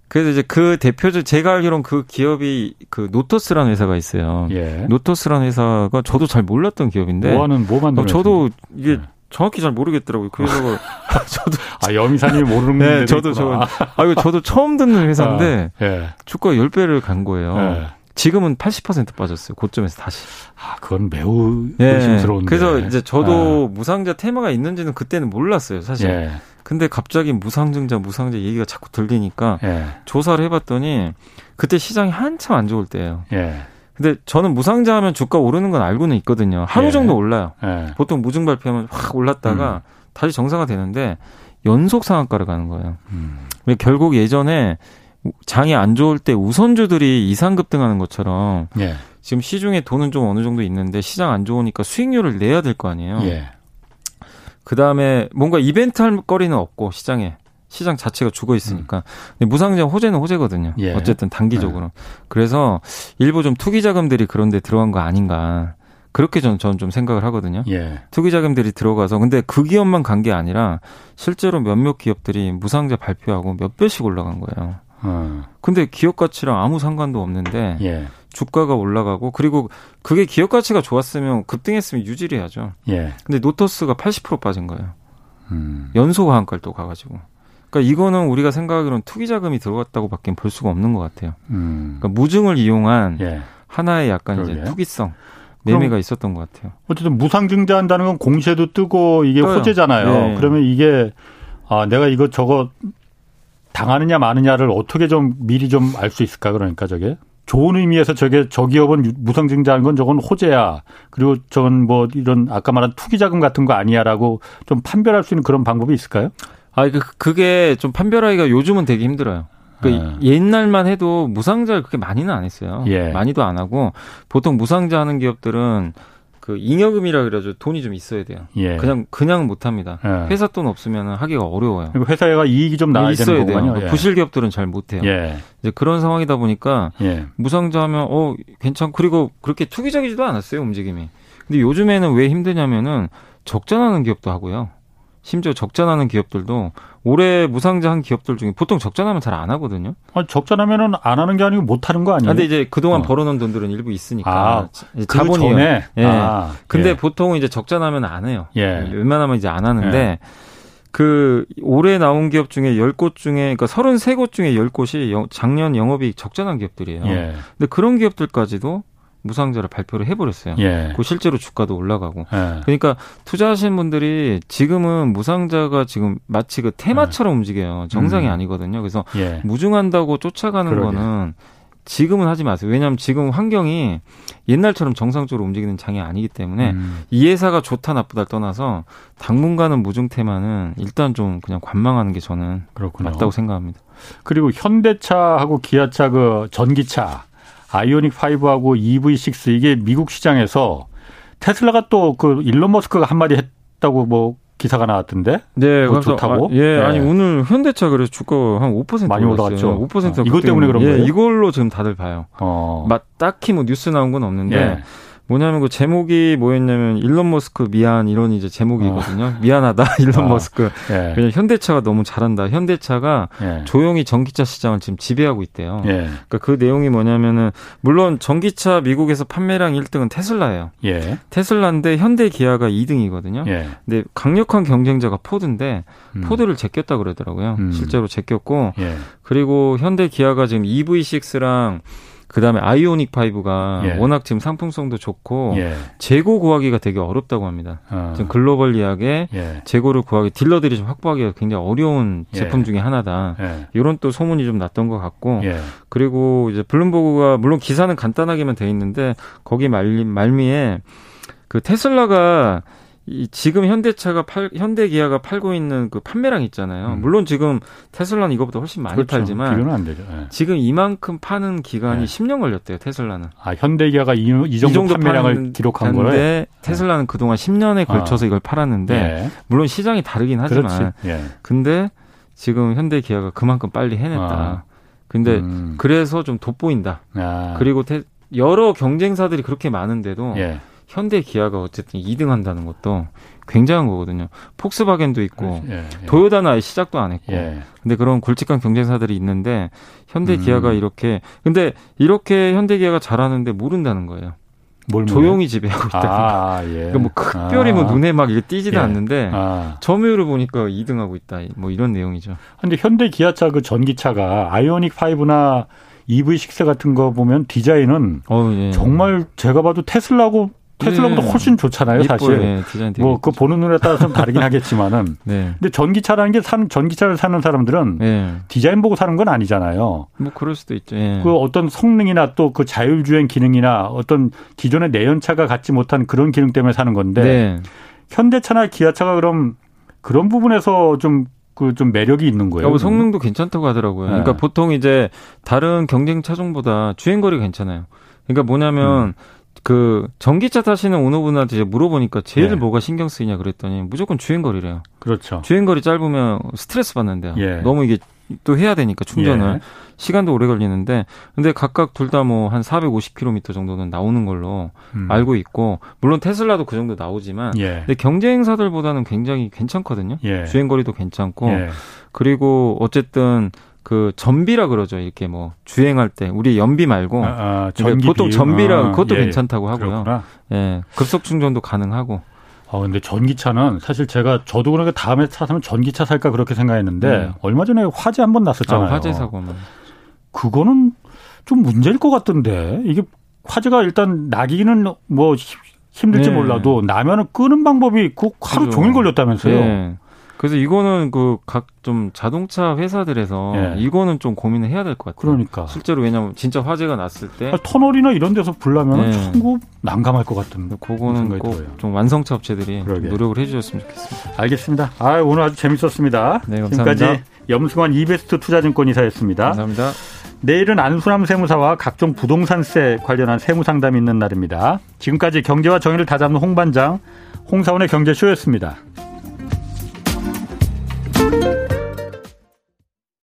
그래서 이제 그 대표적 제가 알기로는 그 기업이 그 노토스라는 회사가 있어요. 예. 노토스라는 회사가 저도 잘 몰랐던 기업인데 뭐하는 뭐 만드는 어, 저도 이게 예. 정확히 잘 모르겠더라고요. 그 회사가 *laughs* 저도 아 *laughs* 여미사님이 모르는 네, 저도 저 *laughs* 아, 이거 저도 처음 듣는 회사인데 아, 예. 주가 10배를 간 거예요. 예. 지금은 80% 빠졌어요. 고점에서 다시. 아, 그건 매우 예. 의심스러운데. 그래서 이제 저도 아. 무상자 테마가 있는지는 그때는 몰랐어요, 사실. 예. 근데 갑자기 무상증자, 무상자 얘기가 자꾸 들리니까 예. 조사를 해봤더니 그때 시장이 한참 안 좋을 때예요. 예. 근데 저는 무상자 하면 주가 오르는 건 알고는 있거든요. 하루 예. 정도 올라요. 예. 보통 무증 발표하면 확 올랐다가 음. 다시 정상화 되는데 연속 상한가를 가는 거예요. 음. 결국 예전에 장이 안 좋을 때 우선주들이 이상 급등하는 것처럼 예. 지금 시중에 돈은 좀 어느 정도 있는데 시장 안 좋으니까 수익률을 내야 될 거 아니에요. 예. 그 다음에 뭔가 이벤트 할 거리는 없고 시장에 시장 자체가 죽어 있으니까. 음. 근데 무상증자 호재는 호재거든요. 예. 어쨌든 단기적으로. 네. 그래서 일부 좀 투기 자금들이 그런데 들어간 거 아닌가. 그렇게 저는, 저는 좀 생각을 하거든요. 예. 투기 자금들이 들어가서 근데 그 기업만 간 게 아니라 실제로 몇몇 기업들이 무상자 발표하고 몇 배씩 올라간 거예요. 어. 근데 기업 가치랑 아무 상관도 없는데 예. 주가가 올라가고 그리고 그게 기업 가치가 좋았으면 급등했으면 유지를 해야죠. 예. 근데 노토스가 80% 빠진 거예요. 음. 연속 하한가를 또 가가지고. 그러니까 이거는 우리가 생각하기로는 투기 자금이 들어갔다고밖에 볼 수가 없는 것 같아요. 음. 그러니까 무증을 이용한 예. 하나의 약간 그러게. 이제 투기성 매매가 있었던 것 같아요. 어쨌든 무상증자한다는 건 공시에도 뜨고 이게 떠요. 호재잖아요. 네. 그러면 이게 아 내가 이거 저거 당하느냐 마느냐를 어떻게 좀 미리 좀 알 수 있을까 그러니까 저게 좋은 의미에서 저게 저 기업은 무상증자한 건 저건 호재야. 그리고 저건 뭐 이런 아까 말한 투기 자금 같은 거 아니야라고 좀 판별할 수 있는 그런 방법이 있을까요? 아, 그, 그게 좀 판별하기가 요즘은 되게 힘들어요. 그 네. 옛날만 해도 무상자를 그렇게 많이는 안 했어요. 예. 많이도 안 하고 보통 무상자 하는 기업들은 그 잉여금이라 그래가지고 돈이 좀 있어야 돼요. 예. 그냥 그냥 못 합니다. 예. 회사 돈 없으면 하기가 어려워요. 그리고 회사가 이익이 좀 나야 있어야 되는 거군요. 돼요. 예. 부실 기업들은 잘 못 해요. 예. 이제 그런 상황이다 보니까 예. 무상자하면 어 괜찮 그리고 그렇게 투기적이지도 않았어요 움직임이. 근데 요즘에는 왜 힘드냐면은 적자 나는 기업도 하고요. 심지어 적자나는 기업들도 올해 무상자 한 기업들 중에 보통 적자나면 잘 안 하거든요. 아, 적자나면은 안 하는 게 아니고 못 하는 거 아니에요? 근데 이제 그동안 어. 벌어놓은 돈들은 일부 있으니까 아, 그 자본이 예. 아, 근데 예. 보통 이제 적자나면 안 해요. 예. 웬만하면 이제 안 하는데 예. 그 올해 나온 기업 중에 10곳 중에 그러니까 33곳 중에 10곳이 작년 영업이익 적자난 기업들이에요. 예. 근데 그런 기업들까지도 무상자를 발표를 해버렸어요. 예. 그 실제로 주가도 올라가고. 예. 그러니까 투자하시는 분들이 지금은 무상자가 지금 마치 그 테마처럼 예. 움직여요. 정상이 음. 아니거든요. 그래서 예. 무중한다고 쫓아가는 그러게. 거는 지금은 하지 마세요. 왜냐하면 지금 환경이 옛날처럼 정상적으로 움직이는 장이 아니기 때문에 음. 이 회사가 좋다 나쁘다 떠나서 당분간은 무중 테마는 일단 좀 그냥 관망하는 게 저는 그렇군요. 맞다고 생각합니다. 그리고 현대차하고 기아차 그 전기차 아이오닉 5하고 EV6 이게 미국 시장에서 테슬라가 또 그 일론 머스크가 한마디 했다고 뭐 기사가 나왔던데. 네, 뭐 좋다고. 아, 예, 네. 아니 오늘 현대차 그래서 주가 한 5% 많이 올라갔죠. 5% 어, 이것 때문에 그런 예, 거예요. 이걸로 지금 다들 봐요. 어. 막 딱히 뭐 뉴스 나온 건 없는데 예. 뭐냐면 그 제목이 뭐였냐면 일론 머스크 미안 이런 이제 제목이거든요. 어. 미안하다 *laughs* 일론 어. 머스크. 예. 그냥 현대차가 너무 잘한다. 현대차가 예. 조용히 전기차 시장을 지금 지배하고 있대요. 예. 그러니까 그 내용이 뭐냐면은 물론 전기차 미국에서 판매량 1등은 테슬라예요. 예. 테슬라인데 현대 기아가 2등이거든요. 예. 근데 강력한 경쟁자가 포드인데 음. 포드를 제꼈다 그러더라고요. 음. 실제로 제꼈고 예. 그리고 현대 기아가 지금 EV6랑 그다음에 아이오닉 5가 예. 워낙 지금 상품성도 좋고 예. 재고 구하기가 되게 어렵다고 합니다. 어. 지금 글로벌리하게 예. 재고를 구하기 딜러들이 좀 확보하기가 굉장히 어려운 예. 제품 중에 하나다. 이런 또 소문이 좀 났던 것 같고 예. 그리고 이제 블룸버그가 물론 기사는 간단하게만 돼 있는데 거기 말미, 말미에 그 테슬라가 이 지금 현대차가 팔 현대 기아가 팔고 있는 그 판매량 있잖아요. 음. 물론 지금 테슬라는 이것보다 훨씬 많이 그렇죠. 팔지만 비교는 안 되죠. 네. 지금 이만큼 파는 기간이 네. 10년 걸렸대요. 테슬라는. 아 현대 기아가 이, 이, 정도, 이 정도 판매량을 기록한. 네. 테슬라는 그동안 10년에 걸쳐서 아. 이걸 팔았는데 네. 물론 시장이 다르긴 하지만 예. 근데 지금 현대 기아가 그만큼 빨리 해냈다. 아. 근데 음. 그래서 좀 돋보인다. 아. 그리고 테, 여러 경쟁사들이 그렇게 많은데도. 예. 현대 기아가 어쨌든 2등 한다는 것도 굉장한 거거든요. 폭스바겐도 있고 예, 예. 도요다는 아예 시작도 안 했고. 예. 근데 그런 굵직한 경쟁사들이 있는데 현대 기아가 음. 이렇게 근데 이렇게 현대 기아가 잘하는데 모른다는 거예요. 뭘 조용히 지배하고 있다. 아, 예. 그러니까 뭐 특별히 뭐 아. 뭐 눈에 막 이게 띄지도 예. 않는데 아. 점유율을 보니까 2등하고 있다. 뭐 이런 내용이죠. 근데 현대 기아차 그 전기차가 아이오닉 5나 EV6 같은 거 보면 디자인은 어, 예. 정말 제가 봐도 테슬라고 테슬라보다 네. 훨씬 좋잖아요, 예뻐요. 사실. 네, 뭐 그 보는 눈에 따라서 다르긴 *laughs* 하겠지만은. 네. 근데 전기차라는 게 사는 전기차를 사는 사람들은 네. 디자인 보고 사는 건 아니잖아요. 뭐 그럴 수도 있죠. 예. 그 어떤 성능이나 또 그 자율주행 기능이나 어떤 기존의 내연차가 갖지 못한 그런 기능 때문에 사는 건데 네. 현대차나 기아차가 그럼 그런 부분에서 좀 그좀 매력이 있는 거예요. 뭐 성능도 괜찮다고 하더라고요. 그러니까 네. 보통 이제 다른 경쟁 차종보다 주행거리 괜찮아요. 그러니까 뭐냐면 음. 그 전기차 타시는 오너분한테 이제 물어보니까 제일 네. 뭐가 신경 쓰이냐 그랬더니 무조건 주행거리래요. 그렇죠. 주행거리 짧으면 스트레스 받는데요. 예. 너무 이게 또 해야 되니까 충전을 예. 시간도 오래 걸리는데 근데 각각 둘 다 뭐 한 450km 정도는 나오는 걸로 음. 알고 있고 물론 테슬라도 그 정도 나오지만 예. 근데 경쟁사들보다는 굉장히 괜찮거든요. 예. 주행 거리도 괜찮고 예. 그리고 어쨌든 그 전비라 그러죠. 이렇게 뭐 주행할 때 우리 연비 말고 아, 아, 그러니까 보통 전비라 아, 그것도 예, 괜찮다고 하고요. 그렇구나. 예, 급속 충전도 가능하고. 어, 근데 전기차는 사실 제가 저도 그러니까 다음에 차 사면 전기차 살까 그렇게 생각했는데 네. 얼마 전에 화재 한 번 났었잖아요. 아, 화재 사고는. 그거는 좀 문제일 것 같던데 이게 화재가 일단 나기는 뭐 힘들지 네. 몰라도 나면은 끄는 방법이 그 하루 종일 걸렸다면서요. 네. 그래서 이거는 그 각 좀 자동차 회사들에서 예. 이거는 좀 고민을 해야 될 것 같아요. 그러니까 실제로 왜냐하면 진짜 화재가 났을 때 아, 터널이나 이런 데서 불나면 네. 천국 난감할 것 같은. 그거는 꼭좀 완성차 업체들이 좀 노력을 해주셨으면 좋겠습니다. 알겠습니다. 아 오늘 아주 재밌었습니다. 네 감사합니다. 지금까지 염승환 이베스트 투자증권 이사였습니다. 감사합니다. 내일은 안수남 세무사와 각종 부동산세 관련한 세무 상담이 있는 날입니다. 지금까지 경제와 정의를 다잡는 홍반장 홍사원의 경제쇼였습니다.